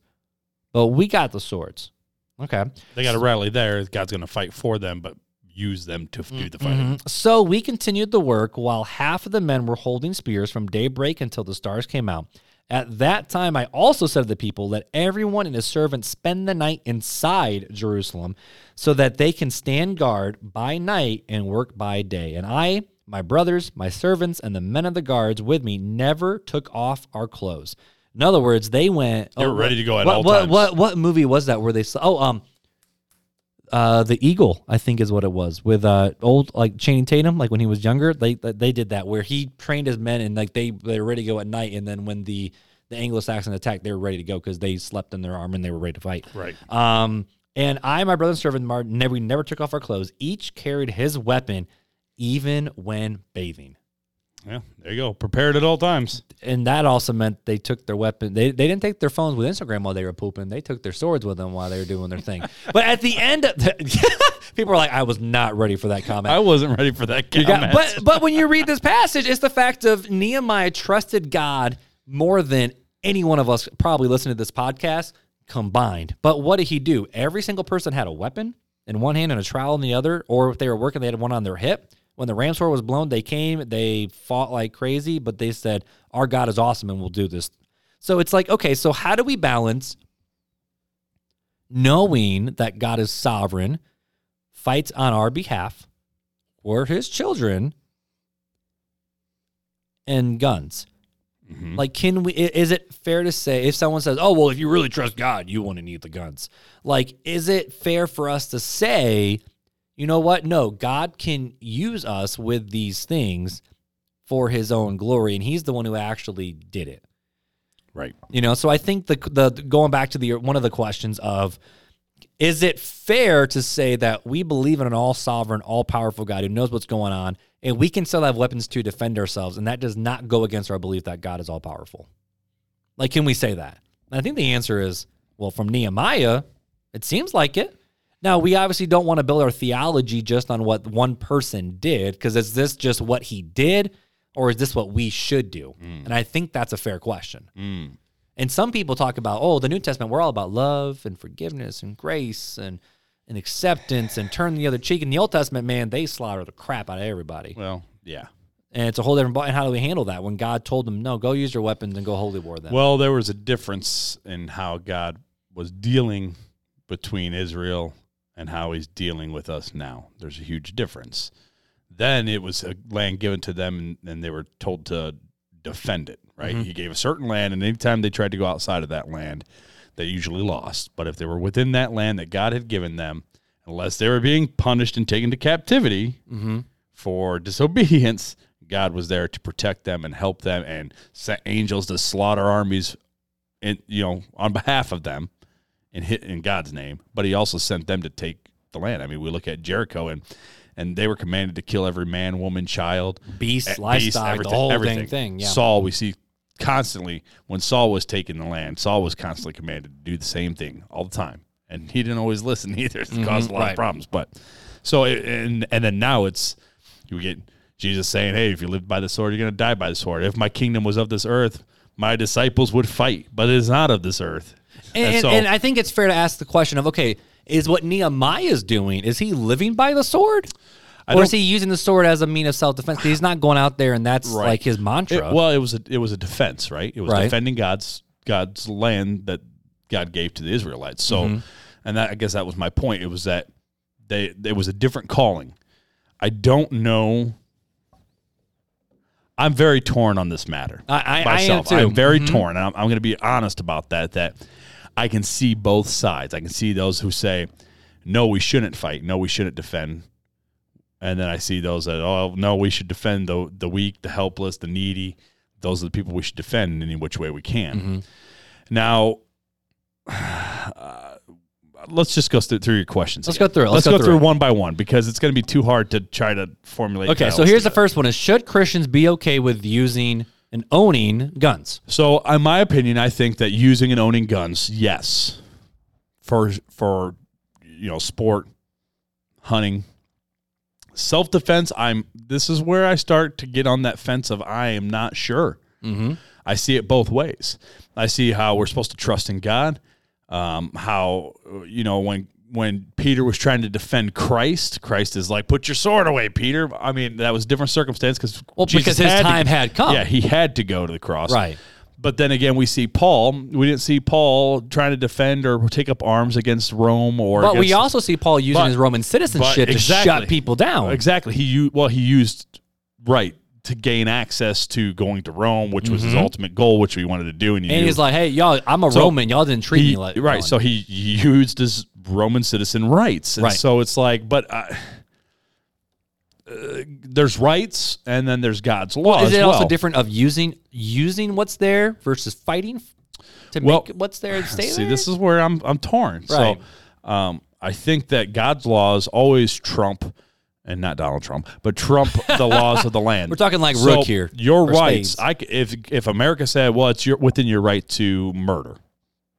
but we got the swords. Okay. They got to rally there. God's going to fight for them, but use them to f- do the fighting. So we continued the work while half of the men were holding spears from daybreak until the stars came out. At that time, I also said to the people, Let everyone and his servant spend the night inside Jerusalem so that they can stand guard by night and work by day. And I, my brothers, my servants, and the men of the guards with me never took off our clothes. In other words, they went. They were ready to go at what, all what, times. What, what movie was that where they saw? Oh, um, uh, the Eagle, I think, is what it was with uh old like Channing Tatum, like when he was younger. They they did that where he trained his men and like they they were ready to go at night, and then when the the Anglo-Saxon attacked, they were ready to go because they slept in their armor and they were ready to fight. Right. Um, and I, my brother and servant Martin, never we never took off our clothes. Each carried his weapon, even when bathing. Yeah, there you go. Prepared at all times. And that also meant they took their weapon. They, they didn't take their phones with Instagram while they were pooping. They took their swords with them while they were doing their thing. but at the end, of the, people are like, "I was not ready for that comment." I wasn't ready for that comment. got- but but when you read this passage, it's the fact of Nehemiah trusted God more than any one of us probably listening to this podcast combined. But what did he do? Every single person had a weapon in one hand and a trowel in the other, or if they were working, they had one on their hip. When the ram's horn was blown, they came, they fought like crazy, but they said, Our God is awesome and we'll do this. So it's like, okay, so how do we balance knowing that God is sovereign, fights on our behalf, or his children, and guns? Mm-hmm. Like, can we? Is it fair to say if someone says, "Oh, well, if you really trust God, you want to need the guns"? Like, is it fair for us to say, you know what? No, God can use us with these things for His own glory, and He's the one who actually did it. right. You know, so I think the the going back to the one of the questions of is it fair to say that we believe in an all sovereign, all powerful God who knows what's going on, and we can still have weapons to defend ourselves, and that does not go against our belief that God is all powerful? Like, can we say that? And I think the answer is well, from Nehemiah, it seems like it. Now, we obviously don't want to build our theology just on what one person did, because is this just what he did, or is this what we should do? Mm. And I think that's a fair question. Mm. And some people talk about, oh, the New Testament, we're all about love and forgiveness and grace and, and acceptance and turn the other cheek. In the Old Testament, man, they slaughter the crap out of everybody. Well, yeah. And it's a whole different ball. And how do we handle that when God told them, no, go use your weapons and go holy war then? Well, there was a difference in how God was dealing between Israel and how he's dealing with us now. There's a huge difference. Then it was a land given to them and, and they were told to defend it, right? Mm-hmm. He gave a certain land, and anytime they tried to go outside of that land, they usually lost. But if they were within that land that God had given them, unless they were being punished and taken to captivity mm-hmm. for disobedience, God was there to protect them and help them and sent angels to slaughter armies and you know on behalf of them and hit in God's name. But he also sent them to take the land. I mean, we look at Jericho and and they were commanded to kill every man, woman, child, beast, eh, beast, livestock, the everything- whole everything. thing. Yeah. Saul, we see constantly when Saul was taking the land, Saul was constantly commanded to do the same thing all the time, and he didn't always listen either. It caused a lot right. of problems. But so it- and and then now it's you get Jesus saying, "Hey, if you live by the sword, you're going to die by the sword. If my kingdom was of this earth, my disciples would fight, but it is not of this earth." And, and, so- and I think it's fair to ask the question of okay, is what Nehemiah is doing, is he living by the sword? Or is he using the sword as a mean of self defense? He's not going out there and that's Right. like his mantra. It- well, it was a it was a defense, right? It was Right. defending God's God's land that God gave to the Israelites. So, Mm-hmm. and that I guess that was my point. It was that they it was a different calling. I don't know. I'm very torn on this matter. I- I- I am too. Mm-hmm. I'm very torn, and I'm, I'm going to be honest about that. That I can see both sides. I can see those who say, "No, we shouldn't fight. No, we shouldn't defend." And then I see those that, oh no, we should defend the the weak, the helpless, the needy. Those are the people we should defend in any which way we can. Mm-hmm. Now, uh, let's just go through, through your questions. Let's again. go through it. Let's, Let's go go, through through one by one because it's going to be too hard to try to formulate. okay, so here's the first one is should Christians be okay with using and owning guns? So, in my opinion, I think that using and owning guns, yes, for for you know, sport, hunting, self defense. I'm. This is where I start to get on that fence of I am not sure. Mm-hmm. I see it both ways. I see how we're supposed to trust in God. Um, how you know when when Peter was trying to defend Christ, Christ is like, "Put your sword away, Peter." I mean, that was different circumstance because Well, because his time had come. Yeah, he had to go to the cross. Right. But then again, we see Paul. We didn't see Paul trying to defend or take up arms against Rome or. But we also see Paul using But- his Roman citizenship to shut people down. Exactly. He well he used right to gain access to going to Rome, which was his ultimate goal, which we wanted to do. And, he Mm-hmm. And he's like, "Hey, y'all, I'm a So, Roman. Y'all didn't treat he- me like right. one." So he used his Roman citizen rights, and Right. so it's like, but uh, uh, there's rights, and then there's God's law. is as it also different of using using what's there versus fighting to Well, make what's there stay See, there? this is where I'm I'm torn. Right. So, um, I think that God's laws always trump. And not Donald Trump, but trump the laws of the land. We're talking like So Rook here, Your rights. Spades. I if if America said, well, it's your within your right to murder,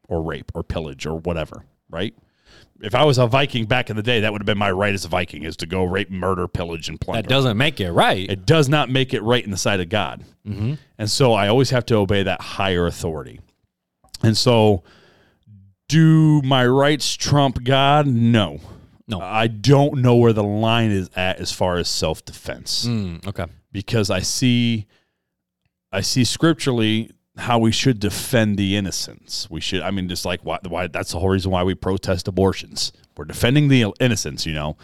or rape, or pillage, or whatever, right? If I was a Viking back in the day, that would have been my right as a Viking is to go rape, murder, pillage, and plunder. that doesn't make it right. It does not make it right in the sight of God. Mm-hmm. And so I always have to obey that higher authority. And so, do my rights trump God? No. No. I don't know where the line is at as far as self defense Mm, okay. because I see, I see scripturally how we should defend the innocents. We should, I mean, just like why, why that's the whole reason why we protest abortions. We're defending the innocents, you know.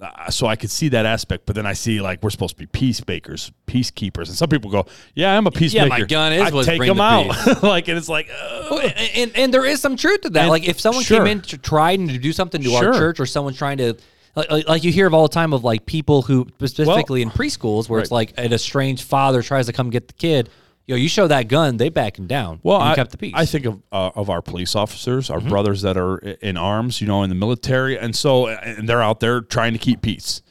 Uh, so I could see that aspect, but then I see like we're supposed to be peacemakers, peacekeepers, and some people go, "Yeah, I'm a peacemaker. my gun is I what's take them the out." like, and it's like, Well, and, and and there is some truth to that. And- like if someone sure. came in to try to do something to our church, or someone's trying to, like, like, like you hear of all the time of like people who specifically in preschools where it's like an estranged father tries to come get the kid. You know, you show that gun, they backing down. Well, I, kept the peace. I think of uh, of our police officers, Mm-hmm. our brothers that are in arms, you know, in the military, and so and they're out there trying to keep peace.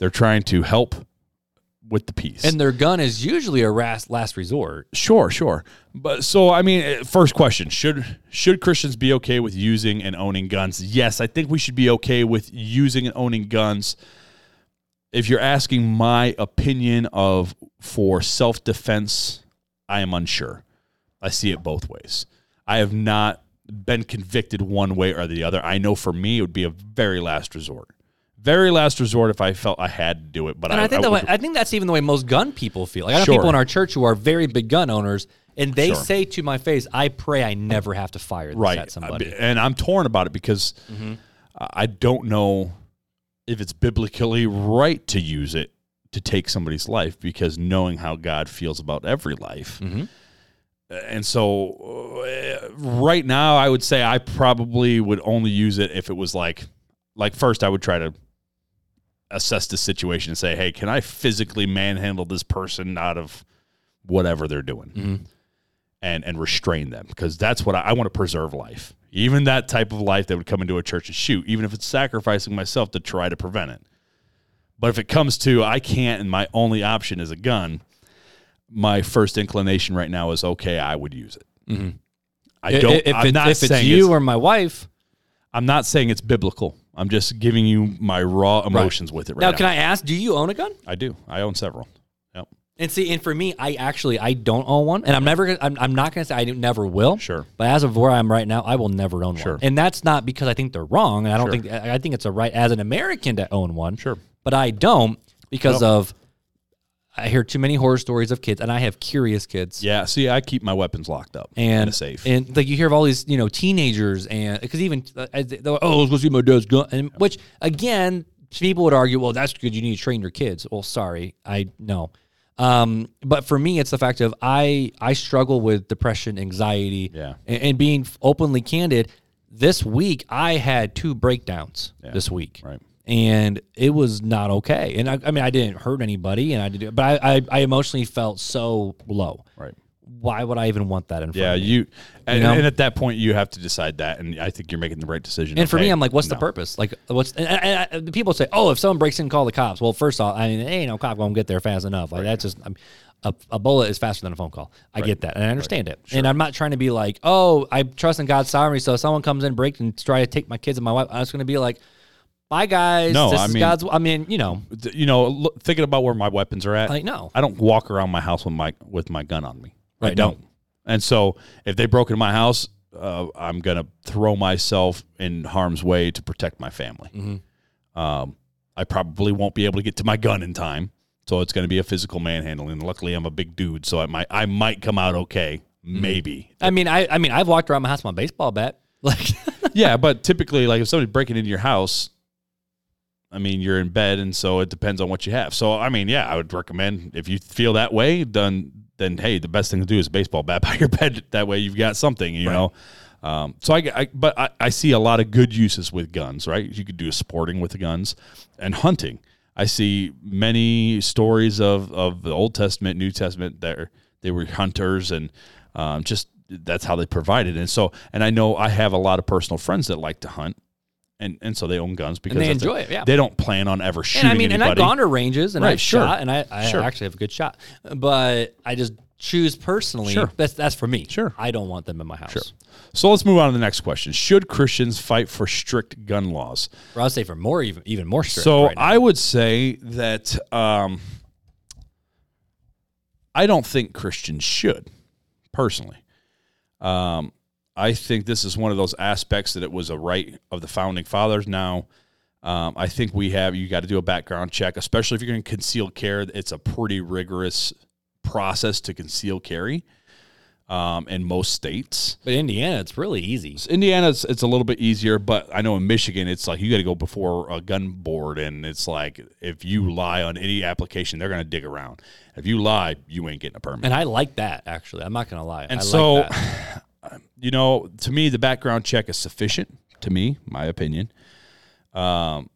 They're trying to help with the peace. and their gun is usually a last last resort. sure, sure, but so I mean, uh, first question: should should Christians be okay with using and owning guns? Yes, I think we should be okay with using and owning guns. If you're asking my opinion of for self defense, I am unsure. I see it both ways. I have not been convicted one way or the other. I know for me it would be a very last resort. Very last resort if I felt I had to do it. But And I, think I the way, I think that's even the way most gun people feel. Like I know Sure. people in our church who are very big gun owners, and they Sure. say to my face, "I pray I never have to fire this right. at somebody." And I'm torn about it because Mm-hmm. I I don't know if it's biblically right to use it to take somebody's life because knowing how God feels about every life. Mhm. And so uh, right now I would say I probably would only use it if it was like like first I would try to assess the situation and say, "Hey, can I physically manhandle this person out of whatever they're doing?" Mhm. and and restrain them because that's what I, I want to preserve life. Even that type of life that would come into a church and shoot, even if it's sacrificing myself to try to prevent it. But if it comes to I can't and my only option is a gun, my first inclination right now is okay. I would use it. Mm-hmm. I I- don't. If, I'm it- not if it's you it's- or my wife. I'm not saying it's biblical. I'm just giving you my raw emotions with it right Now, now. can I ask? Do you own a gun? I do. I own several. Yep. And see, and for me, I actually I don't own one, and I'm never. I'm, I'm not gonna say I never will. Sure. But as of where I'm right now, I will never own Sure. one, and that's not because I think they're wrong. And I don't Sure. think I I think it's a right as an American to own one. Sure. But I don't because Well- of I hear too many horror stories of kids, and I have curious kids. Yeah. See, I keep my weapons locked up in And a safe. and like you hear of all these, you know, teenagers, and because even uh, as they- they're like, oh, let's go see my dad's gun, and which again, people would argue, well, that's good. You need to train your kids. Well, sorry, I know. Um, but for me, it's the fact of I I struggle with depression, anxiety, Yeah. and, and being openly candid. This week, I had two breakdowns. This week, Right. And it was not okay. And I, I mean, I didn't hurt anybody, and I did, but I, I, I emotionally felt so low. right. Why would I even want that in front Yeah. of me? You. And, know? and at that point, you have to decide that, and I think you're making the right decision. And for me, I'm like, what's the purpose? Like, what's and, and, and people say, oh, if someone breaks in, call the cops. Well, first off, I mean, ain't no cop gonna get there fast enough. Like that's just I'm, a, a bullet is faster than a phone call. I get that, and I understand it. And I'm not trying to be like, oh, I trust in God's sovereignty. So if someone comes in, breaks, and try to take my kids and my wife, I'm just gonna be like, bye guys. No, this I is mean- God's. I mean, you know, You know, look, thinking about where my weapons are at. like no. I don't walk around my house with my with my gun on me. I Right, don't. And so, if they broke into my house, uh, I'm gonna throw myself in harm's way to protect my family. Mm-hmm. Um, I probably won't be able to get to my gun in time, so it's to be a physical manhandling. Luckily, I'm a big dude, so I might I might come out okay. Mm-hmm. Maybe. I mean, I I mean, I've walked around my house with my baseball bat. Like, yeah, but typically, like if somebody's breaking into your house, I mean, you're in bed, and so it depends on what you have. So, I mean, yeah, I would recommend if you feel that way, then then hey, the best thing to do is baseball bat by your bed. That way, you've got something, you know. Um, so I, I but I, I see a lot of good uses with guns, right? You could do sporting with the guns and hunting. I see many stories of, of the Old Testament, New Testament that they were hunters and um, just that's how they provided. And so, and I know I have a lot of personal friends that like to hunt, and and so they own guns because they that's enjoy it, yeah. They don't plan on ever shooting and I mean, and I've gone to ranges and Right, I've sure. shot, and I, I Sure. actually have a good shot, but I just choose personally. Sure. That's that's for me. Sure. I don't want them in my house. Sure. so let's move on to the next question: Should Christians fight for strict gun laws? Or I'll say for more, even even more strict. So right. I would say that um, I don't think Christians should, personally. Um, I think this is one of those aspects that it was a right of the founding fathers. Now, um, I think we have you got to do a background check, especially if you're going to conceal carry. It's a pretty rigorous process to conceal carry um, in most states. but Indiana, it's really easy. Indiana, it's, it's a little bit easier, but I know in Michigan, it's like you got to go before a gun board, and it's like if you lie on any application, they're going to dig around. If you lie, you ain't getting a permit. And I like that actually. I'm not gonna lie. And I so, like that. you know, to me, the background check is sufficient. To me, my opinion. Um,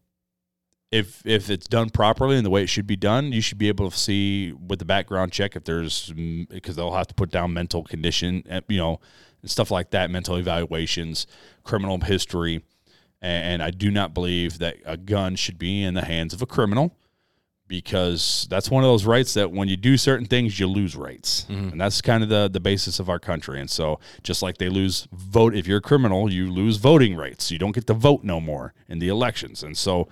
if if it's done properly and the way it should be done, you should be able to see with the background check if there's because they'll have to put down mental condition, eh, you know, and stuff like that, mental evaluations, criminal history, and I do not believe that a gun should be in the hands of a criminal because that's one of those rights that when you do certain things you lose rights. Mm-hmm. And that's kind of the the basis of our country. And so just like they lose vote if you're a criminal you lose voting rights. You don't get to vote no more in the elections. And so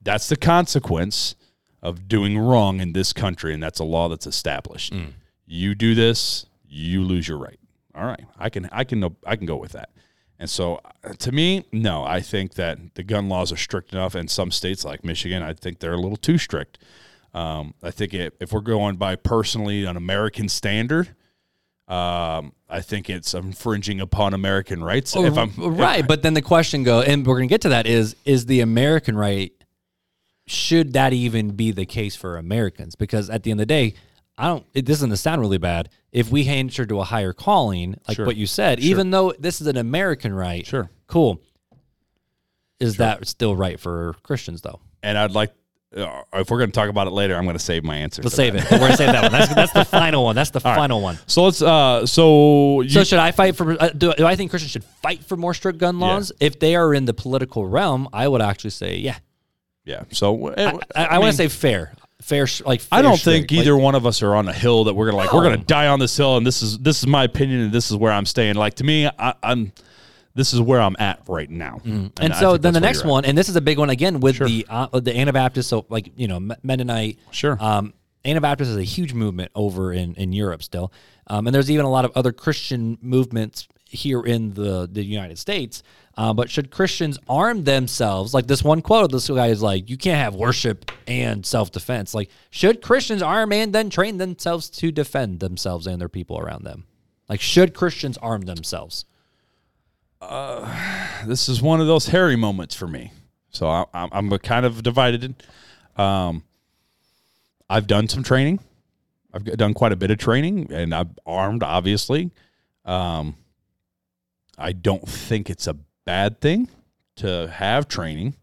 that's the consequence of doing wrong in this country and that's a law that's established. Mm. You do this you lose your right. All right. I can i can i can go with that and so, uh, to me, no, I think that the gun laws are strict enough. And some states like Michigan, I think they're a little too strict. Um, I think it, if we're going by personally an American standard, um, I think it's infringing upon American rights. if I'm right, but then the question go, and we're gonna get to that is is the American right? Should that even be the case for Americans? Because at the end of the day, I don't. It this is gonna sound really bad. If we answer to a higher calling, like Sure. what you said, even though this is an American right, Sure. cool. Is that still right for Christians though? and I'd like, uh, if we're going to talk about it later, I'm going to save my answer. Let's save that. it. We're gonna save that one. That's that's the final one. That's the final one. So let's. Uh, so you, So should I fight for? Uh, do, do I think Christians should fight for more strict gun laws? If they are in the political realm, I would actually say, yeah. yeah. So uh, I, I, want to say fair, fair, sh- like I don't straight. think either one of us are on a hill that we're gonna like. We're gonna die on this hill, and this is this is my opinion, and this is where I'm staying. Like to me, I, I'm this is where I'm at right now. And, I so then the next at. one, and this is a big one again with the uh, the Anabaptist. So like you know Mennonite, Sure. Um, Anabaptist is a huge movement over in in Europe still, um, and there's even a lot of other Christian movements here in the the United States. Uh, but should Christians arm themselves? Like this one quote, this guy is like, "You can't have worship and self defense." Like, should Christians arm and then train themselves to defend themselves and their people around them? Like, should Christians arm themselves? this is one of those hairy moments for me. So I, I'm, I'm kind of divided. Um, I've done some training. I've done quite a bit of training, and I'm armed. Obviously, um, I don't think it's a bad thing to have training.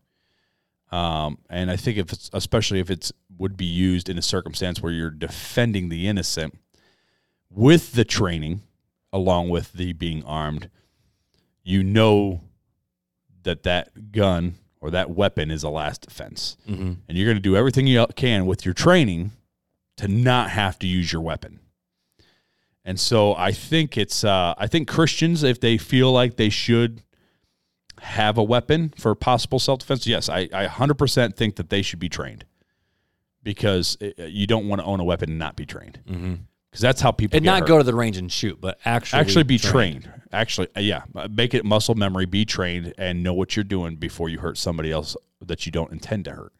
Um, and I think if it's especially if it's would be used in a circumstance where you're defending the innocent with the training, along with the being armed, you know that that gun or that weapon is a last defense. Mm-hmm. And you're going to do everything you can with your training to not have to use your weapon. And so I think it's, uh, I think Christians, if they feel like they should have a weapon for possible self defense, yes, I, I 100% think that they should be trained because uh, you don't want to own a weapon and not be trained. Because that's how people And not hurt go to the range and shoot, but actually actually be trained. trained. Actually, uh, yeah, uh, make it muscle memory. Be trained and know what you're doing before you hurt somebody else that you don't intend to hurt.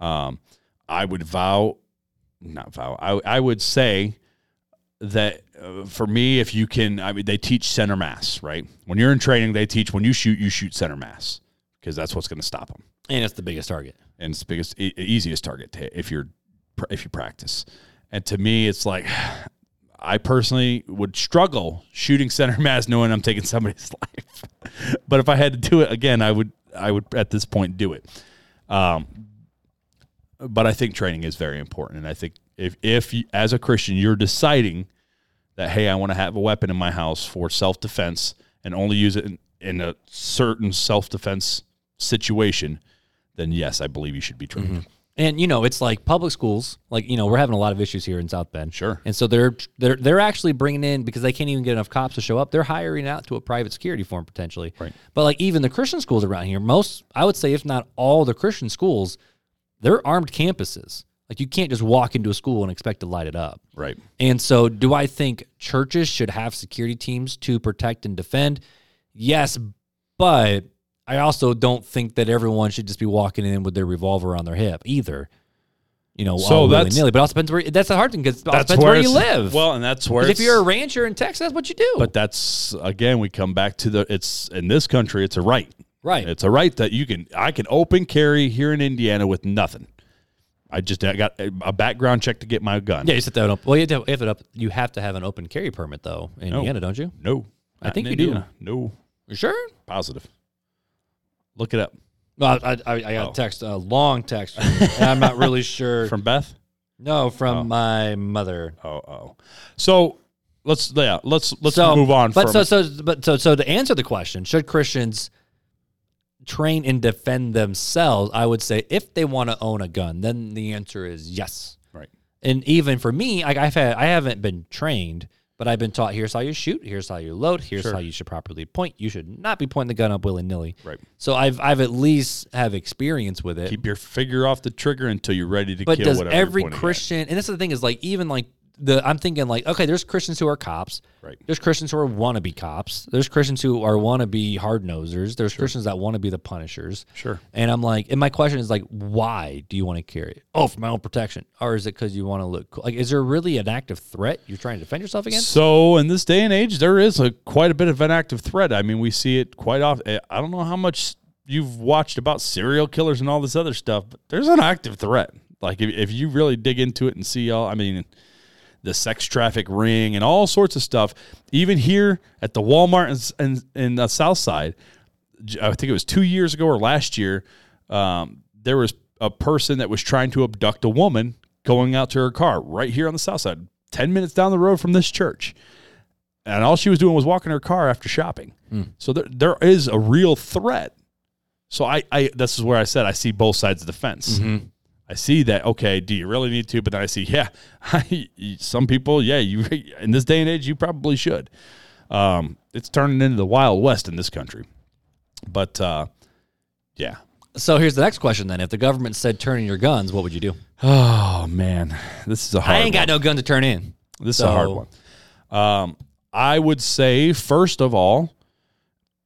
Um, I would vow, not vow. I I would say that uh, for me, if you can, I mean, they teach center mass, right? When you're in training, they teach when you shoot, you shoot center mass because that's what's going to stop them And it's the biggest target. and it's the biggest e- easiest target to hit if you're if you practice. And to me, it's like I personally would struggle shooting center mass knowing I'm taking somebody's life. but if I had to do it again, I would I would at this point do it. Um, but I think training is very important, and I think if if you, as a Christian you're deciding that hey, I want to have a weapon in my house for self defense and only use it in, in a certain self defense situation, then yes, I believe you should be trained. Mm-hmm. And you know, it's like public schools. Like you know, we're having a lot of issues here in South Bend. Sure. And so they're they're they're actually bringing in because they can't even get enough cops to show up. They're hiring out to a private security firm potentially. Right. But like even the Christian schools around here, most I would say if not all the Christian schools, they're armed campuses. Like you can't just walk into a school and expect to light it up. Right. And so, do I think churches should have security teams to protect and defend? Yes, but I also don't think that everyone should just be walking in with their revolver on their hip either. You know, So that's-. But also depends where that's the hard thing because depends where, you live. Well, and that's where if you're a rancher in Texas, that's what you do. but that's again we come back to the it's in this country it's a right. right, It's a right that you can I can open carry here in Indiana with nothing. I just I got a background check to get my gun. yeah, you set that up. Well, you have to have it up. You have to have an open carry permit though in No. Indiana, don't you? No. I think in you do. No. You sure? Positive. Look it up. Well, I, I, I got Oh. a text, a long text, and I'm not really sure. From Beth? no, from Oh. my mother. Oh, oh. So let's yeah, let's let's so, move on But from so so but so so to answer the question, should Christians train and defend themselves? I would say if they want to own a gun, then the answer is yes. right. And even for me, like I've had I haven't been trained, but I've been taught here's how you shoot, here's how you load, here's Sure. how you should properly point. You should not be pointing the gun up willy nilly. Right. So I've I've at least have experience with it. Keep your finger off the trigger until you're ready to But kill does whatever you're every pointing at. Christian, and this is the thing, is like even like the I'm thinking like okay, there's Christians who are cops, Right. There's Christians who are wannabe cops. There's Christians who are wannabe hard nosers. There's Christians that want to be the punishers. Sure. And I'm like, and my question is like, why do you want to carry it? Oh, for my own protection, or is it because you want to look cool? Like, is there really an active threat you're trying to defend yourself against? So in this day and age, there is a quite a bit of an active threat. I mean, we see it quite often. Eh, I don't know how much you've watched about serial killers and all this other stuff, but there's an active threat. Like if, if you really dig into it and see all, I mean, the sex traffic ring and all sorts of stuff. Even here at the Walmart in, in, in the South Side, I think it was two years ago or last year, um, there was a person that was trying to abduct a woman going out to her car right here on the South Side, 10 minutes down the road from this church. And all she was doing was walking her car after shopping. So there, there is a real threat. So I, I, this is where I said I see both sides of the fence. I see that. Okay, do you really need to? But then I see, yeah, some people, yeah, you in this day and age, you probably should. Um, it's turning into the wild west in this country. But uh, yeah. So here's the next question then: If the government said turn in your guns, what would you do? Oh man, this is a hard. One. I ain't got one. no gun to turn in. This is a hard one. Um, I would say first of all,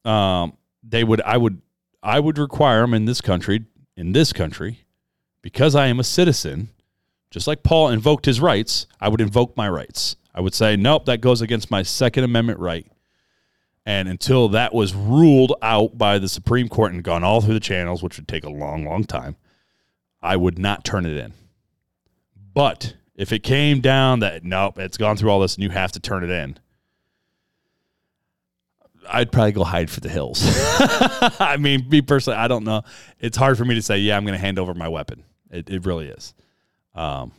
um, they would. I would. I would require them in this country. In this country, because I am a citizen, just like Paul invoked his rights, I would invoke my rights. I would say, nope, that goes against my Second Amendment right. And until that was ruled out by the Supreme Court and gone all through the channels, which would take a long, long time, I would not turn it in. But if it came down that nope, it's gone through all this and you have to turn it in, I'd probably go hide for the hills. I mean, me personally, I don't know. It's hard for me to say, yeah, I'm going to hand over my weapon. It, it really is. Um,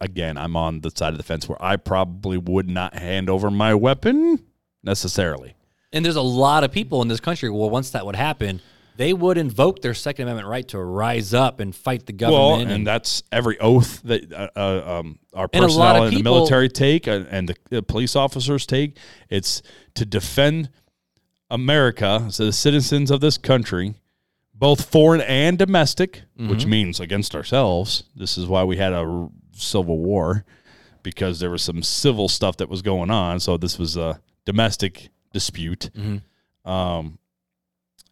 again, I'm on the side of the fence where I probably would not hand over my weapon necessarily. And there's a lot of people in this country. Well, once that would happen, they would invoke their Second Amendment right to rise up and fight the Well, government. and that's every oath that uh, uh, um, our And personnel in the military take uh, and the, the police officers take. It's to defend America, so the citizens of this country, both foreign and domestic, Mm-hmm. which means against ourselves. This is why we had a civil war because there was some civil stuff that was going on. So this was a domestic dispute. Mm-hmm. Um,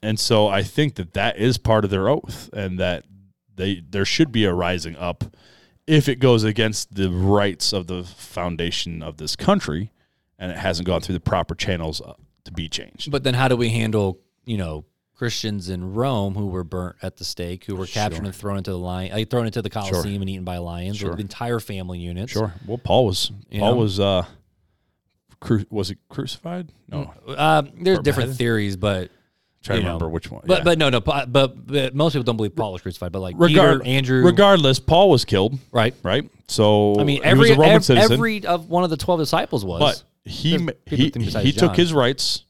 and so I think that that is part of their oath, and that they there should be a rising up if it goes against the rights of the foundation of this country, and it hasn't gone through the proper channels uh, to be changed. But then how do we handle, you know, Christians in Rome who were burnt at the stake, who were captured Sure. and thrown into the lion, like, thrown into the Colosseum and eaten by lions, Sure. entire family units. Sure. Well, Paul was You Paul know? was uh, cru- was he crucified? No, Um, there's Or different theories, but trying to you know. remember which one. but yeah. but no no but, but most people don't believe Paul was crucified, but like Regard- Peter, Andrew, regardless, Paul was killed. right? Right. So I mean, every was a Roman ev- citizen. every of one of the twelve disciples was. But he he, he took his rights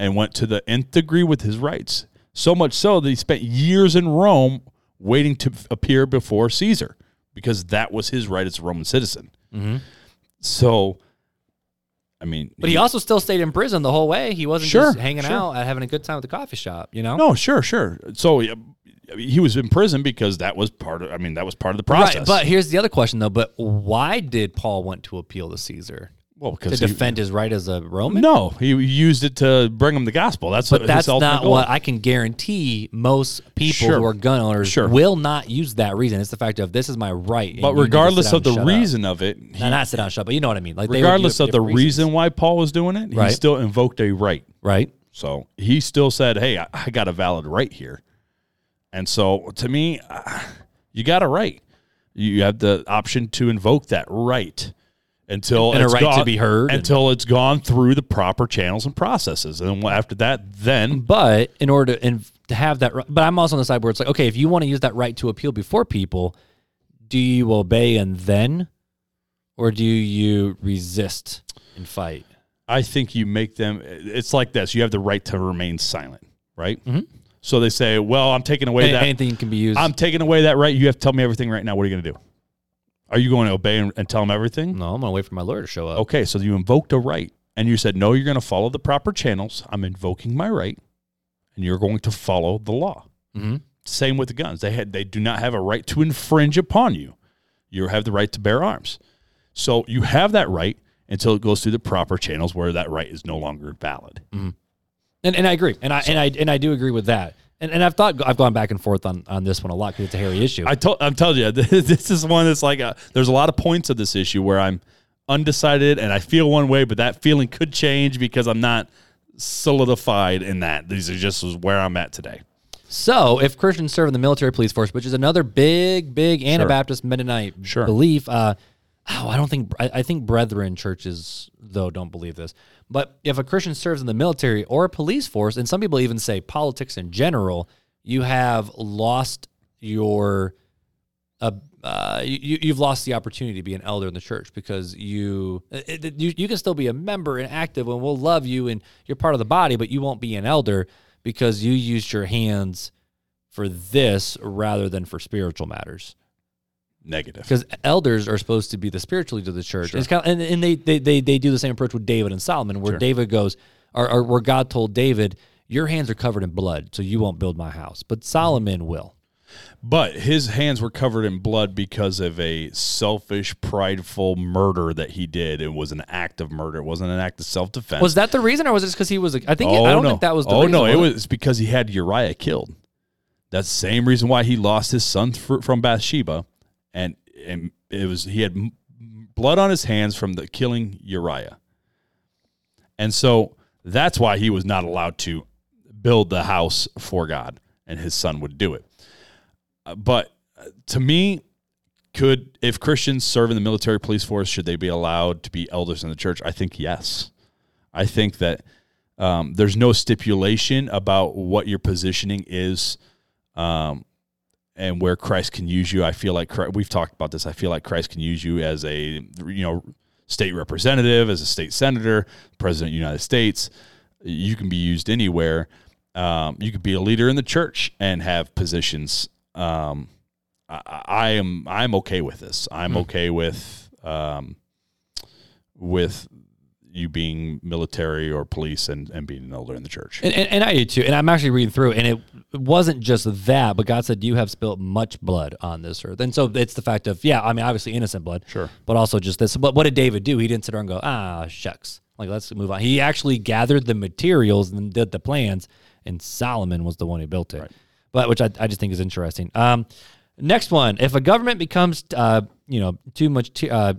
and went to the nth degree with his rights. So much so that he spent years in Rome waiting to appear before Caesar because that was his right as a Roman citizen. Mhm. So, I mean, But he also still stayed in prison the whole way. He wasn't Sure, just hanging sure. out and having a good time at the coffee shop. You know, no, sure, sure. So he was in prison because that was part of. I mean, that was part of the process. Right, but here's the other question though. But why did Paul want to appeal to Caesar well, to because he- defend his right as a Roman? no, he used it to bring him the gospel. That's but what that's not goal. what I can guarantee. Most people Sure. who are gun owners Sure. will not use that reason. It's the fact of this is my right. But to regardless of the shut up. reason of it, he, Nah, not sit down, shut. But you know what I mean. Like regardless of the reasons. reason why Paul was doing it, he Right. still invoked a right. right? So he still said, "Hey, I, I got a valid right here." And so, to me, uh, you got a right. You have the option to invoke that right until And a it's right to gone- be heard and- until it's gone through the proper channels and processes. And after that, then But in order to, in, to have that, but I'm also on the side where it's like, okay, if you want to use that right to appeal before people, do you obey and then, or do you resist and fight? I think you make them. It's like this: you have the right to remain silent, right? Mhm. So they say, "Well, I'm taking away A- that. Anything can be used. I'm taking away that right. You have to tell me everything right now. What are you going to do? Are you going to obey and, and tell them everything? no, I'm gonna wait for my lawyer to show up. Okay, so you invoked a right, and you said, "No, you're going to follow the proper channels. I'm invoking my right, and you're going to follow the law." hmm Same with the guns. They had they do not have a right to infringe upon you. You have the right to bear arms. So you have that right until it goes through the proper channels where that right is no longer valid. And, and I agree, and I and I and I do agree with that. And, and I've thought I've gone back and forth on, on this one a lot because it's a hairy issue. I told I'm telling you, this is one that's like a, there's a lot of points of this issue where I'm undecided and I feel one way, but that feeling could change because I'm not solidified in that. These are just where I'm at today. So, if Christians serve in the military police force, which is another big, big Anabaptist Mennonite Sure. belief, uh, oh, I don't think I, I think Brethren churches though don't believe this. But if a Christian serves in the military or a police force, and some people even say politics in general, you have lost your uh, uh, you, you've lost the opportunity to be an elder in the church because you, it, you you can still be a member and active and we'll love you and you're part of the body, but you won't be an elder because you used your hands for this rather than for spiritual matters. Negative. because elders are supposed to be the spiritual leaders of the church. It's kind of, and, and they, they they they do the same approach with David and Solomon, where David goes, or, or where God told David, "Your hands are covered in blood, so you won't build my house," but Solomon will. But his hands were covered in blood because of a selfish, prideful murder that he did. It was an act of murder. It wasn't an act of self defense. Was that the reason, or was it just because he was? A, I think I oh, don't think that was. the oh reason, no, it was was because he had Uriah killed. That's the same reason why he lost his son fr- from Bathsheba, and and it was he had blood on his hands from the killing Uriah, and so that's why he was not allowed to build the house for God, and his son would do it. Uh, But uh, to me, could if Christians serve in the military police force, should they be allowed to be elders in the church? I think yes. I think that um, there's no stipulation about what your positioning is, um, and where Christ can use you. I feel like Christ, we've talked about this. I feel like Christ can use you as a you know state representative, as a state senator, president of the United States. You can be used anywhere. Um, you could be a leader in the church and have positions. Um, I, I am I'm okay with this. I'm okay with um, with you being military or police and, and being an elder in the church. And, and, and I do too. And I'm actually reading through, and it wasn't just that, but God said, "You have spilt much blood on this earth." And so it's the fact of, yeah, I mean, obviously innocent blood, Sure. but also just this. But what did David do? He didn't sit there and go, "Ah, shucks." Like let's move on. He actually gathered the materials and did the plans, and Solomon was the one who built it. But which I, I just think is interesting. Um, next one: If a government becomes, uh, you know, too much, ty- uh,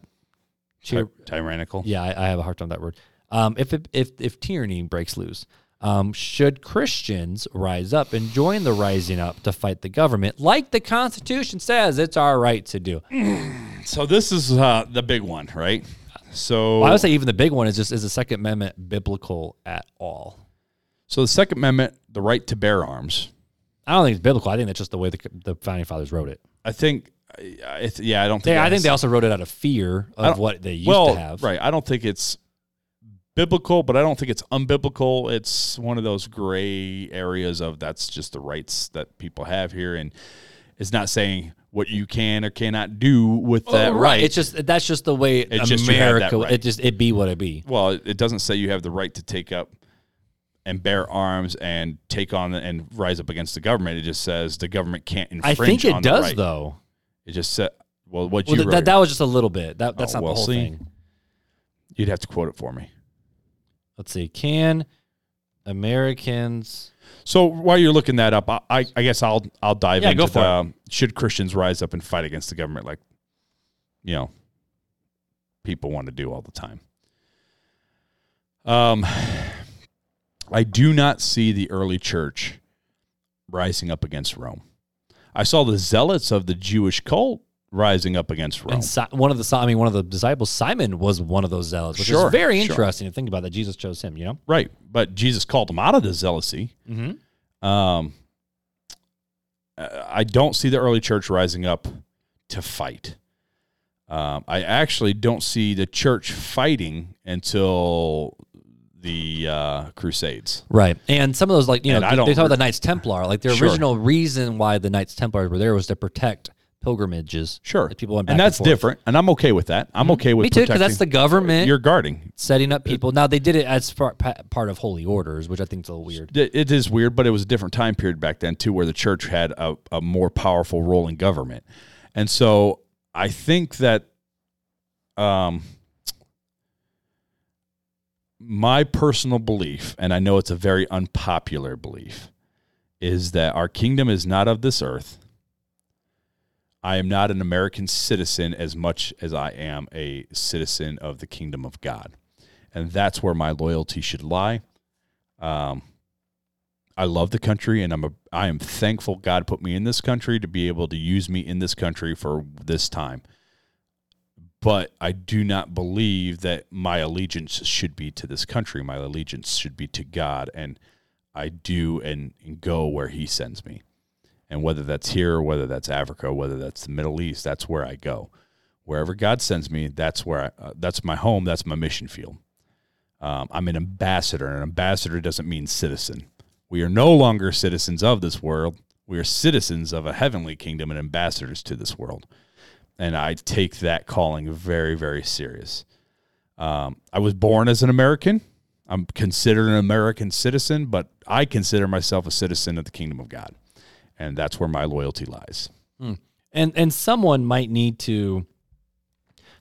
tyr- tyrannical. yeah, I, I have a hard time with that word. Um, if it, if if tyranny breaks loose, um, should Christians rise up and join the rising up to fight the government, like the Constitution says it's our right to do? So this is uh, the big one, right? So Well, I would say even the big one is just is the Second Amendment biblical at all? so the Second Amendment, the right to bear arms. I don't think it's biblical. I think that's just the way the, the founding fathers wrote it. I think, I, yeah, I don't They, think. I think they also wrote it out of fear of what they used well, to have. right. I don't think it's biblical, but I don't think it's unbiblical. It's one of those gray areas of that's just the rights that people have here, and it's not saying what you can or cannot do with that Oh, right. It's just that's just the way It's just you have that America. right. It just it be what it be. well, it doesn't say you have the right to take up and bear arms and take on and rise up against the government. It just says the government can't infringe. I think it does right. though. It just said, well, what Well, you th- wrote, that, was just a little bit. That that's Oh, not well, the whole see. thing. you'd have to quote it for me. Let's see. Can Americans? So while you're looking that up, I, I, I guess I'll I'll dive Yeah, into the um, should Christians rise up and fight against the government like you know people want to do all the time. Um, I do not see the early church rising up against Rome. I saw the zealots of the Jewish cult rising up against Rome. And si- one of the I mean, one of the disciples, Simon, was one of those zealots, which Sure, is very sure. interesting to think about. That Jesus chose him. You know. Right, but Jesus called him out of the zealousy. Mm-hmm. Um, I don't see the early church rising up to fight. Um, I actually don't see the church fighting until the uh, Crusades. Right. And some of those, like you And know, they don't talk about the Knights Templar. Like the Sure. original reason why the Knights Templars were there was to protect pilgrimages. Sure, That people went back and that's. Mm-hmm. different, and I'm okay with that. I'm okay with Me too, because that's the government You're guarding. setting up people. Now they did it as far, pa- part of holy orders, which I think is a little weird. It it is weird, but it was a different time period back then too, where the church had a, a more powerful role in government, and so I think that, um, my personal belief, and I know it's a very unpopular belief, is that our kingdom is not of this earth. I am not an American citizen as much as I am a citizen of the kingdom of God, and that's where my loyalty should lie. Um, I love the country, and I'm a I am thankful God put me in this country to be able to use me in this country for this time. But I do not believe that my allegiance should be to this country. My allegiance should be to God, and I do and, and go where He sends me. And whether that's here, whether that's Africa, whether that's the Middle East, that's where I go. Wherever God sends me, that's where I, uh, that's my home. That's my mission field. Um, I'm an ambassador. An ambassador doesn't mean citizen. We are no longer citizens of this world. We are citizens of a heavenly kingdom and ambassadors to this world. And I take that calling very, very serious. Um, I was born as an American. I'm considered an American citizen, but I consider myself a citizen of the kingdom of God, and that's where my loyalty lies. And and someone might need to,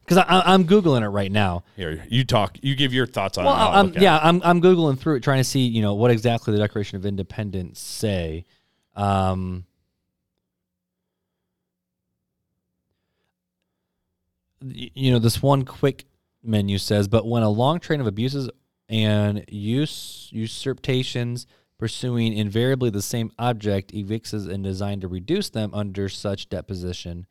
because I'm googling it right now. Here, you talk. You give your thoughts on. Well, I'm, yeah, it. I'm I'm googling through it, trying to see you know what exactly the Declaration of Independence say. Um, you know, this one quick menu says, but when a long train of abuses and use usurpations pursuing invariably the same object evicts and designed to reduce them under such deposition.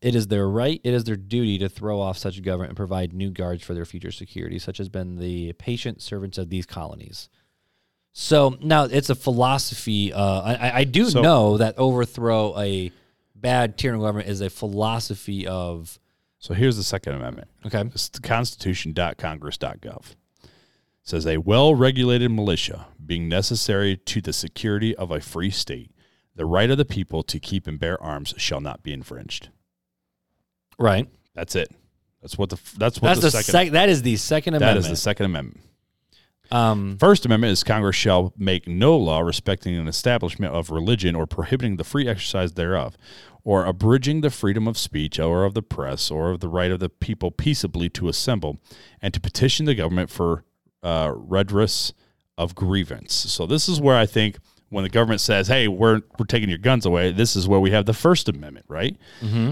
It is their right, it is their duty to throw off such government and provide new guards for their future security, such has been the patient servants of these colonies. So now it's a philosophy. Uh, I- I, I do So- know that overthrow a bad tyrannical government is a philosophy of So here's the Second Amendment. okay. It's the Constitution.congress.gov. It says a well-regulated militia being necessary to the security of a free state, the right of the people to keep and bear arms shall not be infringed. Right. That's it. That's what the that's what That's the, the second sec- that is the Second Amendment. That is the Second Amendment. um, First Amendment is Congress shall make no law respecting an establishment of religion or prohibiting the free exercise thereof, or abridging the freedom of speech or of the press or of the right of the people peaceably to assemble and to petition the government for uh, redress of grievance. So this is where I think when the government says, "Hey, we're we're taking your guns away," this is where we have the First Amendment, right?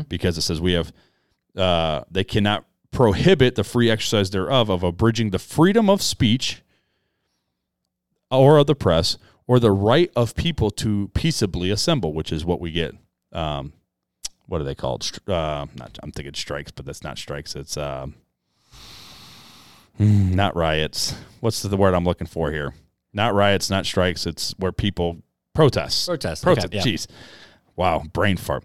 Because it says we have uh, they cannot prohibit the free exercise thereof of abridging the freedom of speech or of the press or the right of people to peaceably assemble, which is what we get. Um, what are they called? Str- Uh, not, I'm thinking strikes, but that's not strikes. It's um, hmm, not riots. What's the word I'm looking for here? Not riots, not strikes. It's where people protest. Protest, okay, Protest. yeah. Jeez. Wow. Brain fart.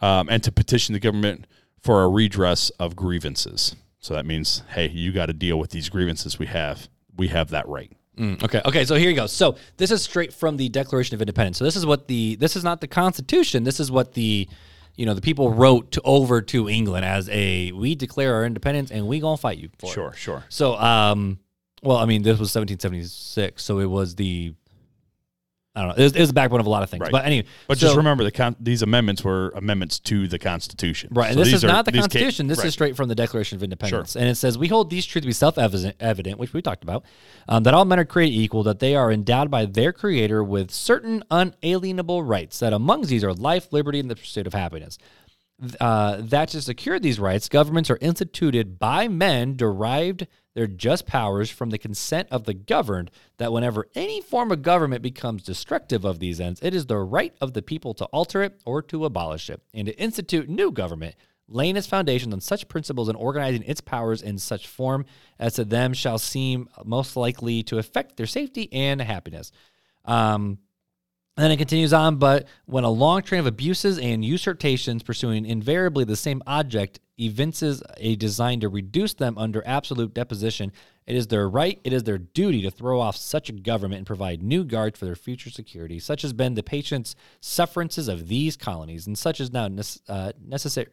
Um, and to petition the government for a redress of grievances. So that means, hey, you got to deal with these grievances we have. We have that right. Mm, okay. Okay. So here you go. So this is straight from the Declaration of Independence. So this is what the this is not the Constitution. This is what the you know the people wrote to over to England as a we declare our independence and we gonna fight you for it. Sure, sure. So um, well, I mean this was 1776, so it was the I don't know. It was, it was the backbone of a lot of things. Right. But anyway, But so- just remember, the con- these amendments were amendments to the Constitution. Right, and So this is are- not the these ca- Constitution. this right. is straight from the Declaration of Independence, and it says, "We hold these truths to be self-evident, which we talked about, um, that all men are created equal, that they are endowed by their Creator with certain unalienable rights, that amongst these are life, liberty, and the pursuit of happiness. Uh, that to secure these rights, governments are instituted by men derived their just powers from the consent of the governed, that whenever any form of government becomes destructive of these ends, it is the right of the people to alter it or to abolish it, and to institute new government, laying its foundations on such principles and organizing its powers in such form as to them shall seem most likely to affect their safety and happiness. Um, and then it continues on, but when a long train of abuses and usurpations pursuing invariably the same object evinces a design to reduce them under absolute deposition, it is their right, it is their duty to throw off such a government and provide new guards for their future security. Such has been the patient's sufferances of these colonies, and such is now uh, necessary.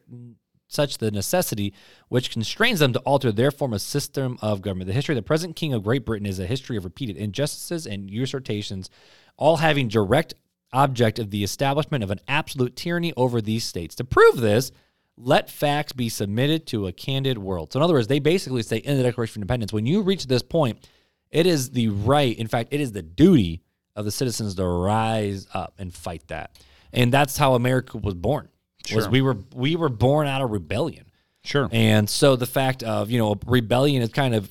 Such the necessity which constrains them to alter their form of system of government. The history of the present king of Great Britain is a history of repeated injustices and usurpations, all having direct object of the establishment of an absolute tyranny over these states. To prove this, let facts be submitted to a candid world. So, in other words, they basically say in the Declaration of Independence, when you reach this point, it is the right, in fact, it is the duty of the citizens to rise up and fight that. And that's how America was born. Was Sure. we were we were born out of rebellion. Sure. And so the fact of, you know, rebellion is kind of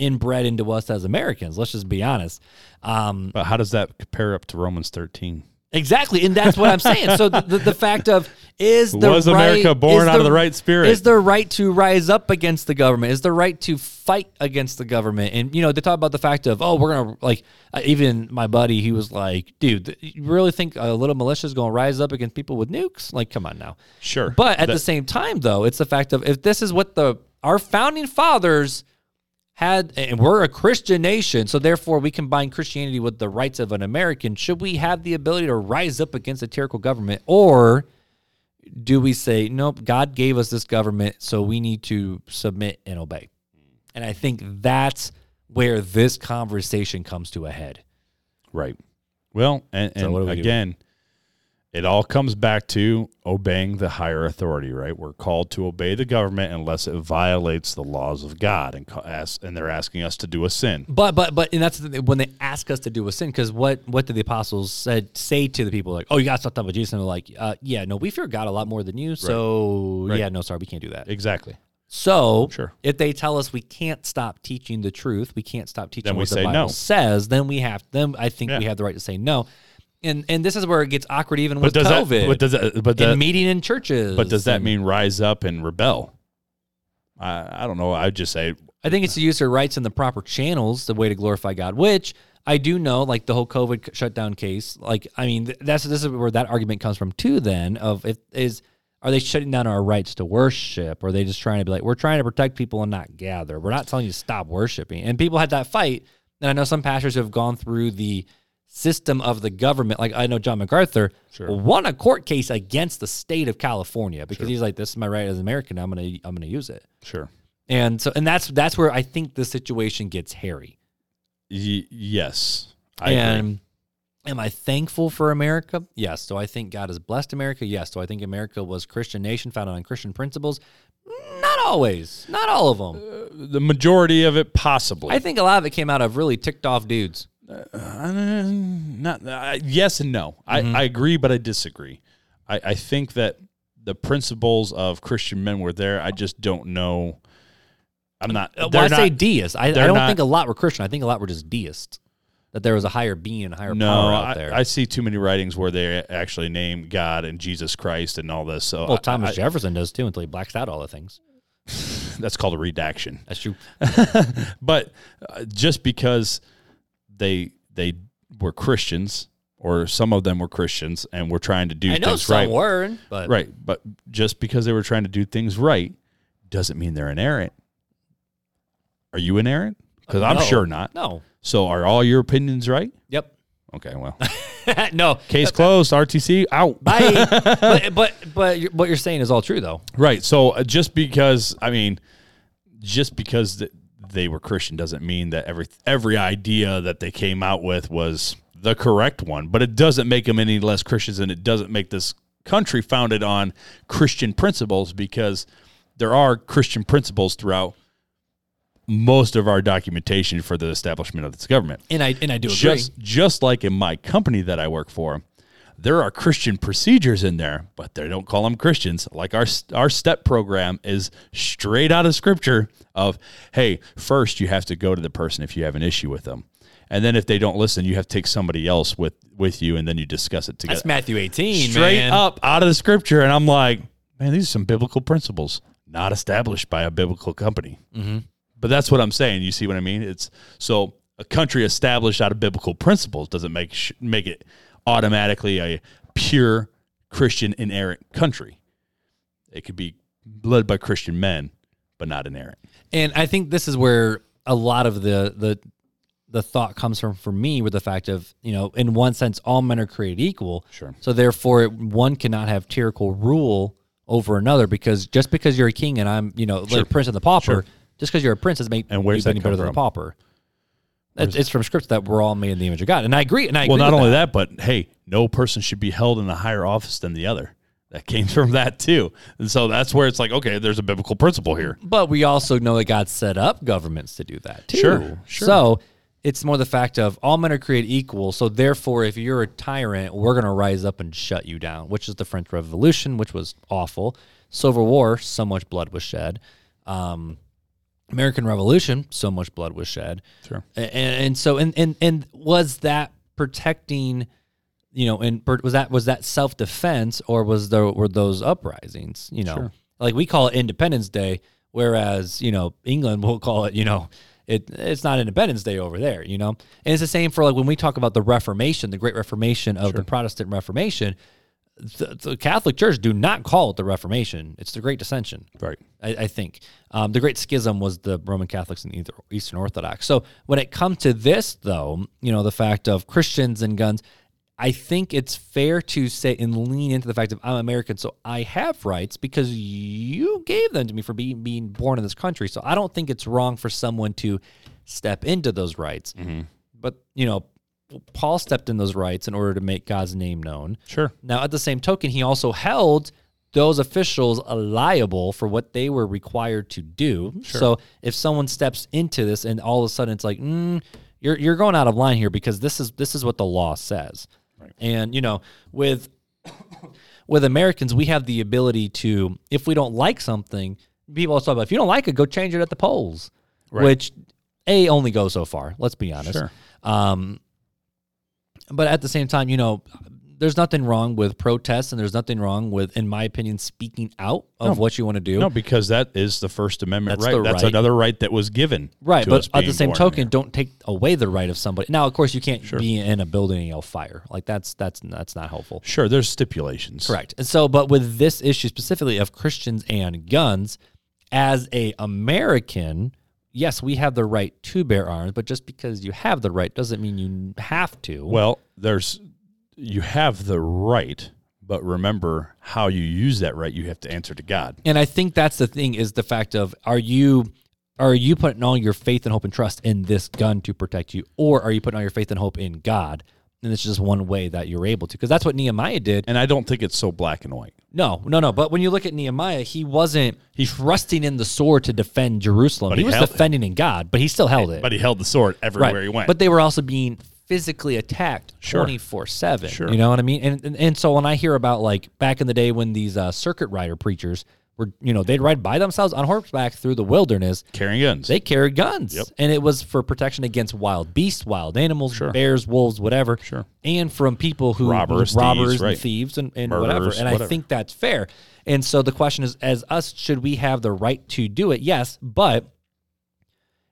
inbred into us as Americans. Let's just be honest. Um, But how does that compare up to Romans 13? Exactly, and that's what I'm saying. So the, the, the fact of is the Was right, America born is out of the right spirit? Is the right to rise up against the government? Is the right to fight against the government? And you know, they talk about the fact of oh, we're gonna like uh, even my buddy, he was like, dude, you really think a little militia is gonna rise up against people with nukes? Like, come on now. Sure. But at That- the same time, though, it's the fact of if this is what the our founding fathers had, and we're a Christian nation, so therefore we combine Christianity with the rights of an American. Should we have the ability to rise up against a tyrannical government, or do we say, nope, God gave us this government, so we need to submit and obey? And I think that's where this conversation comes to a head. Right. Well, and, and we again, it all comes back to obeying the higher authority, right? We're called to obey the government unless it violates the laws of God, and ask, and they're asking us to do a sin. But but but and that's the when they ask us to do a sin because what what did the apostles said say to the people like oh you got stuff talking with Jesus and they're like uh, yeah no we fear God a lot more than you so Right. yeah no sorry we can't do that Exactly. so Sure. if they tell us we can't stop teaching the truth we can't stop teaching Then what the Bible no. says then we have then I think we have the right to say no and and this is where it gets awkward even But with does COVID that? But does that? But, and that, meeting in churches but does that mean rise up and rebel? I, I don't know. I'd just say I think it's to use their rights in the proper channels, the way to glorify God. Which I do know, like the whole COVID shutdown case. Like, I mean, that's this is where that argument comes from too. Then of if is are they shutting down our rights to worship, or are they just trying to be like we're trying to protect people and not gather? We're not telling you to stop worshiping. And people had that fight. And I know some pastors who have gone through the system of the government. Like I know John MacArthur Sure. won a court case against the state of California because he's like, "This is my right as an American. I'm gonna I'm gonna use it." sure. And so, and that's that's where I think the situation gets hairy. Y- yes, I agree. am I thankful for America? Yes. Do I think God has blessed America? Yes. Do I think America was Christian nation founded on Christian principles? Not always. Not all of them. Uh, the majority of it, possibly. I think a lot of it came out of really ticked off dudes. Uh, not uh, yes and no. Mm-hmm. I, I agree, but I disagree. I, I think that the principles of Christian men were there. I just don't know. I'm not. Well, I say not- deists. I, I don't not- think a lot were Christian. I think a lot were just deists. That there was a higher being and higher no, power out I, there. I see too many writings where they actually name God and Jesus Christ and all this. So well, Thomas I- Jefferson does too until he blacks out all the things. that's called a redaction. That's true. But uh, just because they they were Christians, or some of them were Christians, and were trying to do things. I know things some right, were, but Right. But just because they were trying to do things right doesn't mean they're inerrant. Are you inerrant? Because I'm No. sure not. no. So are all your opinions right? Yep. Okay, well. no. Case closed. RTC out. Bye. but but but what you're saying is all true though. Right. So uh, just because I mean, just because th- they were Christian doesn't mean that every every idea that they came out with was the correct one. But it doesn't make them any less Christians, and it doesn't make this country founded on Christian principles because there are Christian principles throughout most of our documentation for the establishment of this government And I and I do agree. just just like in my company that I work for, there are Christian procedures in there, but they don't call them Christians. Like our our step program is straight out of scripture of hey, first you have to go to the person if you have an issue with them. And then if they don't listen, you have to take somebody else with with you and then you discuss it together. That's Matthew 18, straight man. up out of the scripture and I'm like, man, these are some biblical principles not established by a biblical company. Mm-hmm. But that's what I'm saying. You see what I mean? It's so a country established out of biblical principles doesn't make sh- make it automatically a pure Christian inerrant country. It could be led by Christian men, but not inerrant. And I think this is where a lot of the the the thought comes from for me with the fact of, you know, in one sense all men are created equal. Sure. So therefore one cannot have tyrannical rule over another because just because you're a king and I'm, you know, like a prince and the pauper, Sure. just because you're a prince doesn't make And where's you that any better come than a from? pauper. It's, it's from scripture that we're all made in the image of God. And I agree. And I Well, not only that, but hey, no person should be held in a higher office than the other. That came from that too. And so that's where it's like, okay, there's a biblical principle here. But we also know that God set up governments to do that too. Sure, sure. So it's more the fact of all men are created equal. So therefore, if you're a tyrant, we're going to rise up and shut you down, which is the French Revolution, which was awful. Civil War, so much blood was shed. Um, American Revolution, so much blood was shed. Sure. And, and so, and, and, and was that protecting, you know, and was that, was that self defense or was there, were those uprisings, you know, Sure. like we call it Independence Day, whereas, you know, England will call it, you know, it, it's not Independence Day over there, you know? And it's the same for like when we talk about the Reformation, the Great Reformation of the Protestant Reformation, the, the Catholic Church do not call it the Reformation. It's the Great Dissension. Right. I, I think um, the Great Schism was the Roman Catholics and Eastern Orthodox. So when it comes to this, though, you know, the fact of Christians and guns, I think it's fair to say and lean into the fact of I'm American, so I have rights because you gave them to me for being being born in this country. So I don't think it's wrong for someone to step into those rights. But you know, Paul stepped in those rights in order to make God's name known. Sure. Now, at the same token, he also held those officials liable for what they were required to do. Sure. So if someone steps into this and all of a sudden it's like, mm, you're you're going out of line here because this is this is what the law says. Right. And you know, with with Americans, we have the ability to, if we don't like something, people always talk about if you don't like it, go change it at the polls. right. Which a only goes so far. Let's be honest. Sure. Um, but at the same time, you know, there's nothing wrong with protests, and there's nothing wrong with, in my opinion, speaking out of what you want to do. No, because that is the First Amendment That's right. That's right. another right that was given. Right, but at the same token, here. don't take away the right of somebody. Now, of course, you can't be in a building and yell fire. Like that's that's that's not helpful. Sure, there's stipulations. Correct. And so, but with this issue specifically of Christians and guns, as a American, yes, we have the right to bear arms, but just because you have the right doesn't mean you have to. Well, there's you have the right, but remember how you use that right. You have to answer to God. And I think that's the thing is the fact of are you are you putting all your faith and hope and trust in this gun to protect you, or are you putting all your faith and hope in God? And it's just one way that you're able to, because that's what Nehemiah did. And I don't think it's so black and white. No, no, no. But when you look at Nehemiah, he wasn't he's trusting in the sword to defend Jerusalem. He, he was defending in God, but he still held it. But he held the sword everywhere right. he went. But they were also being physically attacked Sure. 24 7. Sure. You know what I mean? And, and and so when I hear about like back in the day when these uh, circuit rider preachers were, you know, they'd ride by themselves on horseback through the wilderness, carrying guns. they carried guns. Yep. And it was for protection against wild beasts, wild animals, Sure. bears, wolves, whatever. Sure. And from people who Robbers, robbers thieves, and right. thieves and, and whatever. And I think that's fair. And so the question is, as us, should we have the right to do it? Yes, but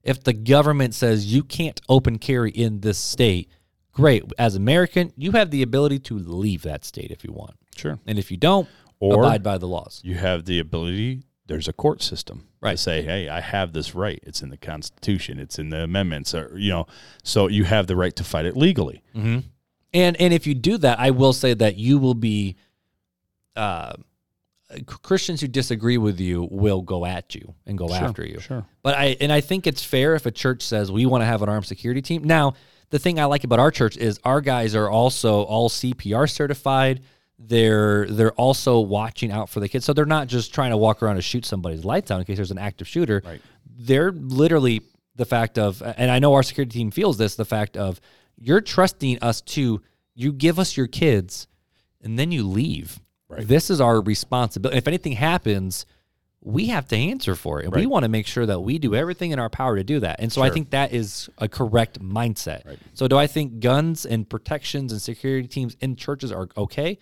if the government says you can't open carry in this state, great. As American, you have the ability to leave that state if you want. sure. And if you don't, Or- abide by the laws. You have the ability. There's a court system. Right. To say, hey, I have this right. It's in the Constitution. It's in the amendments. Or you know, so you have the right to fight it legally. And and if you do that, I will say that you will be uh, Christians who disagree with you will go at you and go after you. Sure. But I and I think it's fair if a church says we want to have an armed security team. Now, the thing I like about our church is our guys are also all CPR certified. They're they're also watching out for the kids. So they're not just trying to walk around and shoot somebody's lights out in case there's an active shooter. Right. They're literally the fact of and I know our security team feels this, the fact of you're trusting us to you give us your kids and then you leave. Right. This is our responsibility. If anything happens, we have to answer for it. And we want to make sure that we do everything in our power to do that. And so I think that is a correct mindset. Right. So do I think guns and protections and security teams in churches are okay?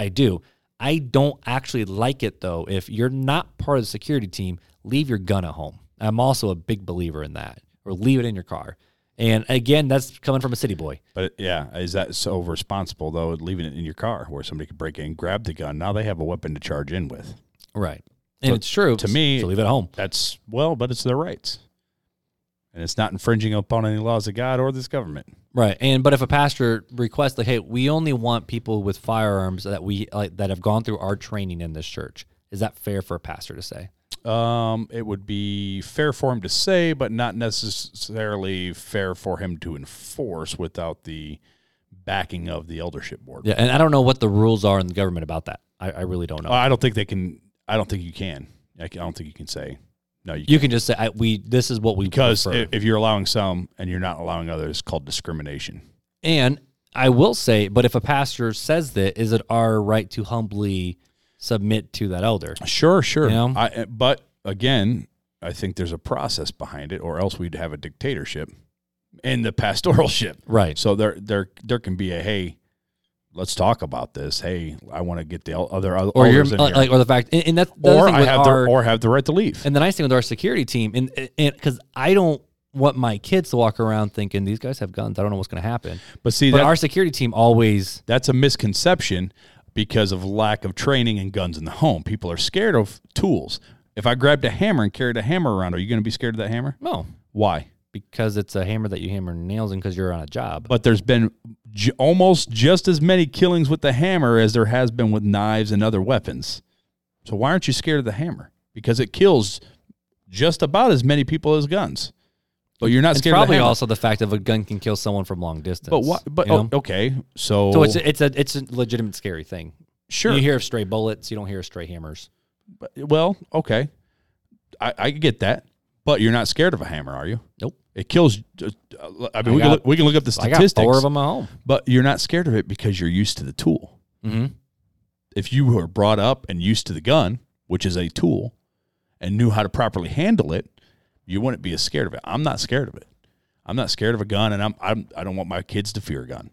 I do. I don't actually like it though. If you're not part of the security team, leave your gun at home. I'm also a big believer in that. Or leave it in your car. And again, that's coming from a city boy. But yeah, is that so responsible though? Leaving it in your car where somebody could break in, grab the gun. Now they have a weapon to charge in with. Right. And it's true. to me- so leave it at home. That's well, but it's their rights, and it's not infringing upon any laws of God or this government. Right. And but if a pastor requests like, hey, we only want people with firearms that we like that have gone through our training in this church, is that fair for a pastor to say? Um, it would be fair for him to say, but not necessarily fair for him to enforce without the backing of the eldership board. Yeah. And I don't know what the rules are in the government about that. I, I really don't know. I don't think they can. I don't think you can. I can- I don't think you can say no. You, you can just say I, we. This is what we because prefer. if, if you're allowing some and you're not allowing others, it's called discrimination. And I will say, but if a pastor says that, is it our right to humbly submit to that elder? Sure, sure. You know? I, eh, but again, I think there's a process behind it, or else we'd have a dictatorship in the pastoralship. Right. So there, there, there can be a hey, let's talk about this. Hey, I want to get the other other Or uh, like, or the fact, and, and that's the or I have our, the or have the right to leave. And the nice thing with our security team, and and because I don't want my kids to walk around thinking these guys have guns, I don't know what's going to happen. but see, But that, our security team always, that's a misconception because of lack of training and guns in the home. People are scared of tools. If I grabbed a hammer and carried a hammer around, are you going to be scared of that hammer? no, Why? Because it's a hammer that you hammer nails in because you're on a job. But there's been j- almost just as many killings with the hammer as there has been with knives and other weapons. So why aren't you scared of the hammer? Because it kills just about as many people as guns. But you're not It's scared probably of the also the fact of a gun can kill someone from long distance. but what? But you know? oh, okay, so, so it's a, it's a it's a legitimate scary thing. sure. You hear of stray bullets, you don't hear of stray hammers. But- well, okay, I, I get that, but you're not scared of a hammer, are you? Nope. It kills. uh, I mean, I we, can look, we can look up the statistics. I got four of them at home. But you're not scared of it because you're used to the tool. Mm-hmm. If you were brought up and used to the gun, which is a tool, and knew how to properly handle it, you wouldn't be as scared of it. I'm not scared of it. I'm not scared of a gun, and I'm, I'm I don't want my kids to fear a gun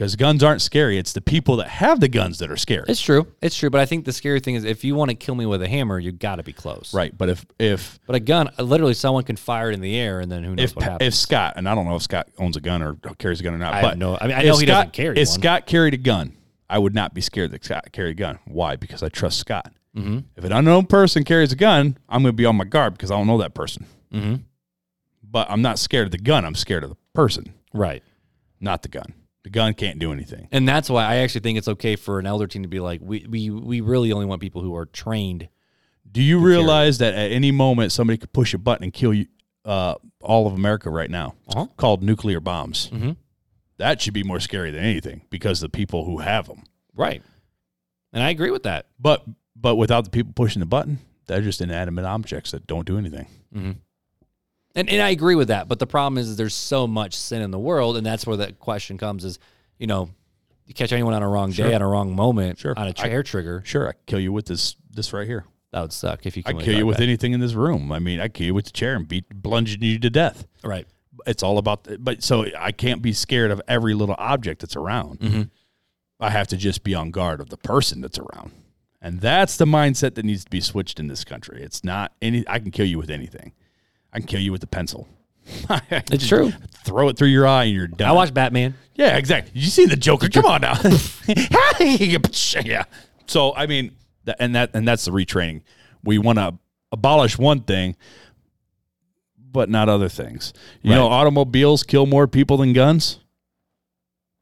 because guns aren't scary. It's the people that have the guns that are scary. It's true. It's true. But I think the scary thing is if you want to kill me with a hammer, you got to be close. right. But if if But a gun, literally, someone can fire it in the air, and then who knows if what happens. if Scott and I don't know if Scott owns a gun or carries a gun or not, I but no- I mean, I know he doesn't Scott- carry If one. Scott carried a gun, I would not be scared that Scott carried a gun. Why? Because I trust Scott. mm-hmm. If an unknown person carries a gun, I'm going to be on my guard because I don't know that person. Mm-hmm. But I'm not scared of the gun. I'm scared of the person, Right. not the gun. The gun can't do anything. And that's why I actually think it's okay for an elder team to be like, we we, we really only want people who are trained. Do you realize that at any moment somebody could push a button and kill you, uh, all of America right now? Uh-huh. Called nuclear bombs. Mhm. That should be more scary than anything because the people who have them. Right. And I agree with that. But but without the people pushing the button, they're just inanimate objects that don't do anything. Mm-hmm. And and I agree with that. But the problem is, is there's so much sin in the world, and that's where the question comes: is you know, you catch anyone on a wrong day, Sure. on a wrong moment, Sure. on a I- chair trigger, Sure, I kill you with this this right here. that would suck. If you I kill you with anything in this room. I mean, I kill you with the chair and beat plunging you to death. right. It's all about. The, but so I can't be scared of every little object that's around. Mhm. I have to just be on guard of the person that's around, and that's the mindset that needs to be switched in this country. It's not any. I can kill you with anything. I can kill you with a pencil. It's true. Throw it through your eye and you're done. I watched Batman. Yeah, exactly. You see the Joker? Come on now. yeah. So I mean, th- and that and that's the retraining. We want to abolish one thing, but not other things. You know, automobiles kill more people than guns,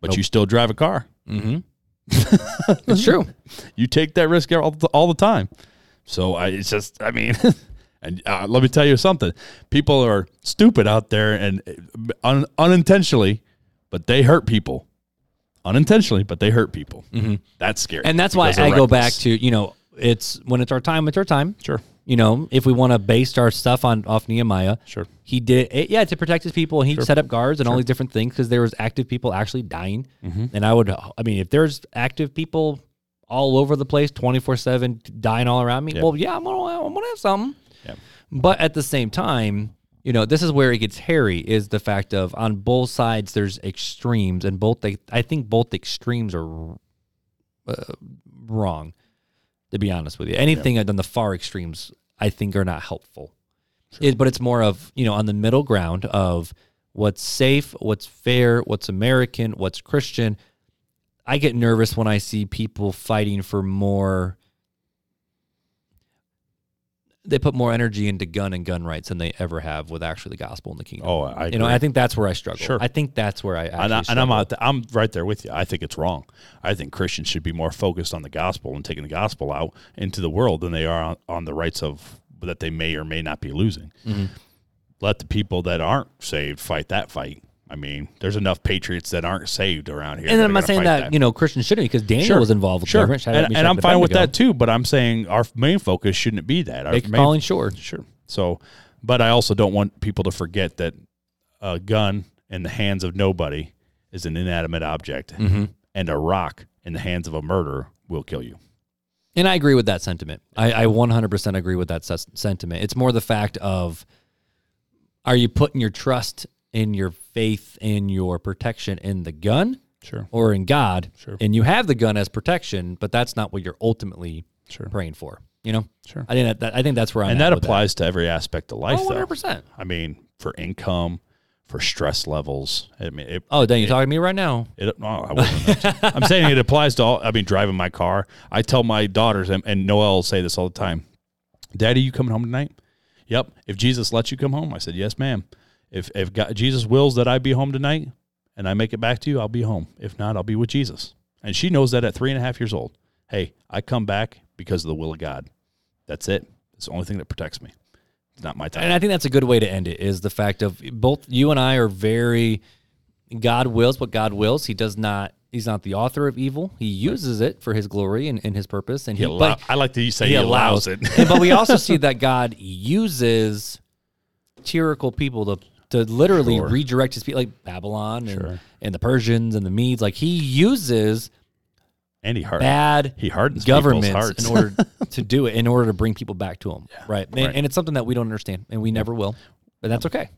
but Nope. you still drive a car. Mm-hmm. it's true. You take that risk all the, all the time. So I, it's just, I mean, and uh, let me tell you something. People are stupid out there and uh, un, unintentionally, but they hurt people. Unintentionally, but they hurt people. That's scary. And that's why I go back to you know, it's when it's our time, it's our time. Sure. You know, if we want to base our stuff on off Nehemiah, Sure. he did it, yeah to protect his people and he set up guards and all these different things because there was active people actually dying Mm-hmm. and i would i mean if there's active people all over the place 24-7 dying all around me Yeah. well yeah i'm gonna, I'm gonna have something. But at the same time you know this is where it gets hairy is the fact of on both sides there's extremes and both they i think both extremes are uh, wrong to be honest with you anything on the far extremes i think are not helpful it, but it's more of you know on the middle ground of what's safe, what's fair, what's American, what's Christian. I get nervous when I see people fighting for more. They put more energy into gun and gun rights than they ever have with actually the gospel and the kingdom. Oh, I you know. I think that's where I struggle. Sure. I think that's where I actually And, I, and I'm out th- I'm right there with you. I think it's wrong. I think Christians should be more focused on the gospel and taking the gospel out into the world than they are on, on the rights of that they may or may not be losing. Mm-hmm. Let the people that aren't saved fight that fight. I mean, there's enough patriots that aren't saved around here. And that I'm not saying fight that, you know Christians shouldn't because Daniel Sure. was involved with sure, government. Shout and, and I'm fine with that too. But I'm saying our main focus shouldn't be that. Our Make main, calling sure. Sure. So, but I also don't want people to forget that a gun in the hands of nobody is an inanimate object, Mm-hmm. and a rock in the hands of a murderer will kill you. And I agree with that sentiment. I, I 100% agree with that sentiment. It's more the fact of are you putting your trust in your faith in your protection in the gun Sure. or in God? Sure. And you have the gun as protection, but that's not what you're ultimately Sure. praying for. You know? Sure. I think that, that I think that's where I'm And at that applies to every aspect of life, Oh, 100%. I mean, for income, for stress levels. I mean, it, Oh, Dan, you're talking to me right now? It, no, I wasn't. I'm saying it applies to all. I mean, driving my car. I tell my daughters, and, and Noel will say this all the time Daddy, you coming home tonight? Yep. If Jesus lets you come home, I said, Yes, ma'am. If, if God, Jesus wills that I be home tonight and I make it back to you, I'll be home. If not, I'll be with Jesus. And she knows that at three and a half years old. Hey, I come back because of the will of God. That's it. It's the only thing that protects me. It's not my time. And I think that's a good way to end it is the fact of both you and I are very God wills what God wills. He does not he's not the author of evil. He uses it for his glory and, and his purpose. And he, He allow- but I like to say he, allows, it. And- but we also see that God uses tyrannical people to to literally Sure. redirect his people like Babylon and, Sure. and the Persians and the Medes. Like he uses and he hard. bad He hardens governments hearts. in order to do it, in order to bring people back to him. right. And, right. and it's something that we don't understand and we never will. But that's okay.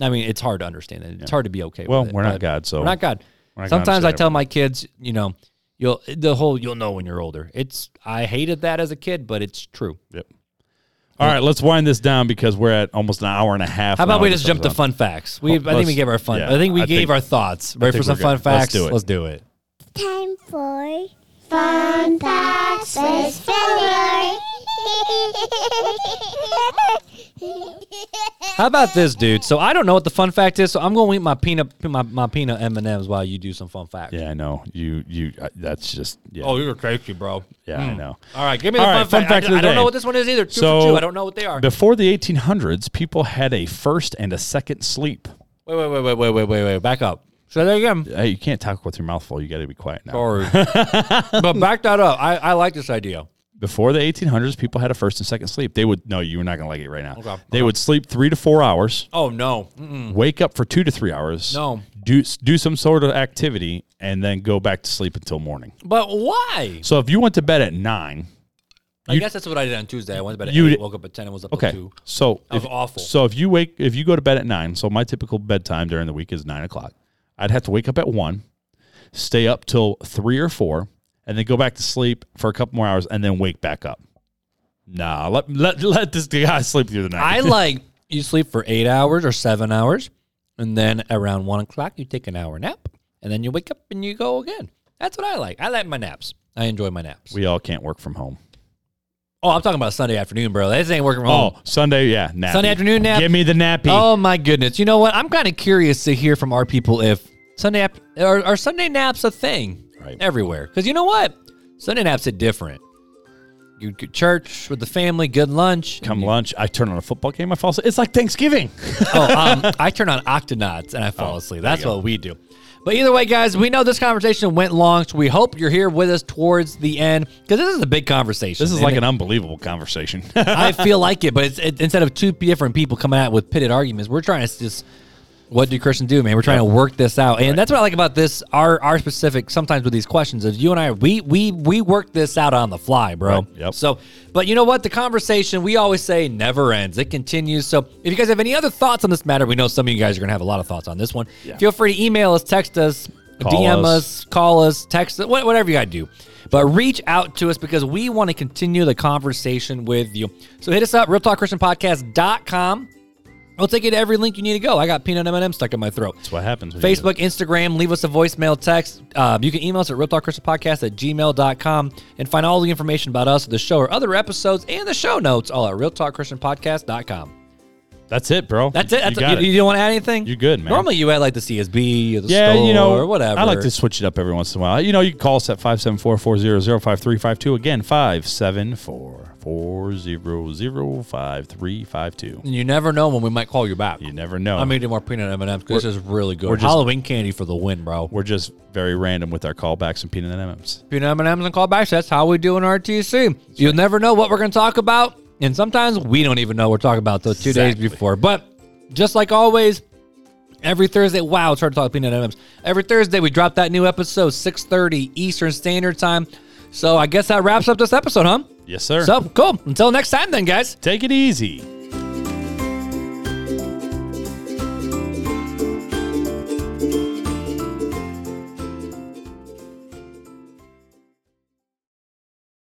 I mean, it's hard to understand it. It's hard to be okay well, with it. we're not God, so We're not God. we're not Sometimes I tell my kids, you know, you'll the whole you'll know when you're older. It's I hated that as a kid, but it's true. Yep. All right, let's wind this down because we're at almost an hour and a half. How about we just jump to fun facts? We I think we gave our fun. yeah, I think we I gave think- our thoughts. Ready for some fun good. Let's facts? do it. Let's do it. Time for fun facts with Filler. How about this, dude? So I don't know what the fun fact is, so I'm going to eat my peanut my, my peanut M and M's while you do some fun facts. Yeah, I know you. You. Uh, that's just. Yeah. Oh, you're crazy, bro. yeah, I know. All right, give me the All fun, right, fun fact. fact I, of the I don't know what this one is either. Two So- for two. I don't know what they are. Before the 1800s, people had a first and a second sleep. Wait, wait, wait, wait, wait, wait, wait, wait. Back up. Say that again. Hey, you can't talk with your mouth full. You got to be quiet now. Sorry. but back that up. I, I like this idea. Before the 1800s, people had a first and second sleep. They would no, you're not gonna like it right now. Okay, They okay. would sleep three to four hours, Oh, no. Mm-mm. wake up for two to three hours. No. do do some sort of activity, and then go back to sleep until morning. But why? So if you went to bed at nine, I guess that's what I did on Tuesday. I went to bed at You 8, woke up at 10, and was up okay. at 2. So That was if, awful. So if you wake, if you go to bed at nine, so my typical bedtime during the week is nine o'clock. I'd have to wake up at one, stay up till three or four, and then go back to sleep for a couple more hours, and then wake back up. Nah, let let let this guy sleep through the night. I like you sleep for eight hours or seven hours, and then around 1 o'clock, you take an hour nap, and then you wake up and you go again. That's what I like. I like my naps. I enjoy my naps. we all can't work from home. oh, I'm talking about Sunday afternoon, bro. This ain't working from home. Oh, Sunday, yeah, nappy. Sunday afternoon nap? Give me the nappy. Oh my goodness! You know what? I'm kind of curious to hear from our people if Sunday ap- are, are Sunday naps a thing Right. everywhere? Because you know what, Sunday naps are different. You go church with the family, good lunch. Come lunch, I turn on a football game. I fall asleep. It's like Thanksgiving. oh, um, I turn on Octonauts and I fall asleep. That's what we do. But either way, guys, we know this conversation went long, so we hope you're here with us towards the end because this is a big conversation. This is And like an unbelievable conversation. I feel like it, but it's, it, instead of two different people coming out with pitted arguments, we're trying to just what do Christians do, man? We're trying to work this out, and that's what I like about this. Our our specific sometimes with these questions is you and I we we we work this out on the fly, bro. Right, yep. So, but you know what? The conversation we always say never ends; it continues. So, if you guys have any other thoughts on this matter, we know some of you guys are gonna have a lot of thoughts on this one. Feel free to email us, text us, Call DM us. us, call us, text us, whatever you got to do. But reach out to us because we want to continue the conversation with you. So hit us up, realtalkchristianpodcast.com. We'll take you to every link you need to go. I got peanut M&M stuck in my throat. That's what happens. when you- Facebook, Instagram, leave us a voicemail text. Uh, you can email us at realtalkchristianpodcast at gmail.com and find all the information about us, the show, or other episodes, and the show notes all at realtalkchristianpodcast.com. That's it, bro. That's it. That's you, got you, it. you don't want to add anything? You're good, man. Normally you add like the CSB or the yeah, store you know, or whatever. I like to switch it up every once in a while. You know, you can call us at 574-400-5352. Again, 574-400-5352. And you never know when we might call you back. You never know. I'm eating more peanut M&Ms because this is really good. we're just- Halloween candy for the win, bro. we're just very random with our callbacks and peanut M&Ms. Peanut M&Ms and callbacks. That's how we do in RTC. You'll never know what we're going to talk about, and sometimes we don't even know we're talking about those two Exactly. days before. But just like always, every Thursday, wow, it's hard to talk peanut M&Ms. Every Thursday we drop that new episode, 6:30 Eastern Standard Time. So I guess that wraps up this episode, huh? Yes, sir. So cool. Until next time, then, guys. Take it easy.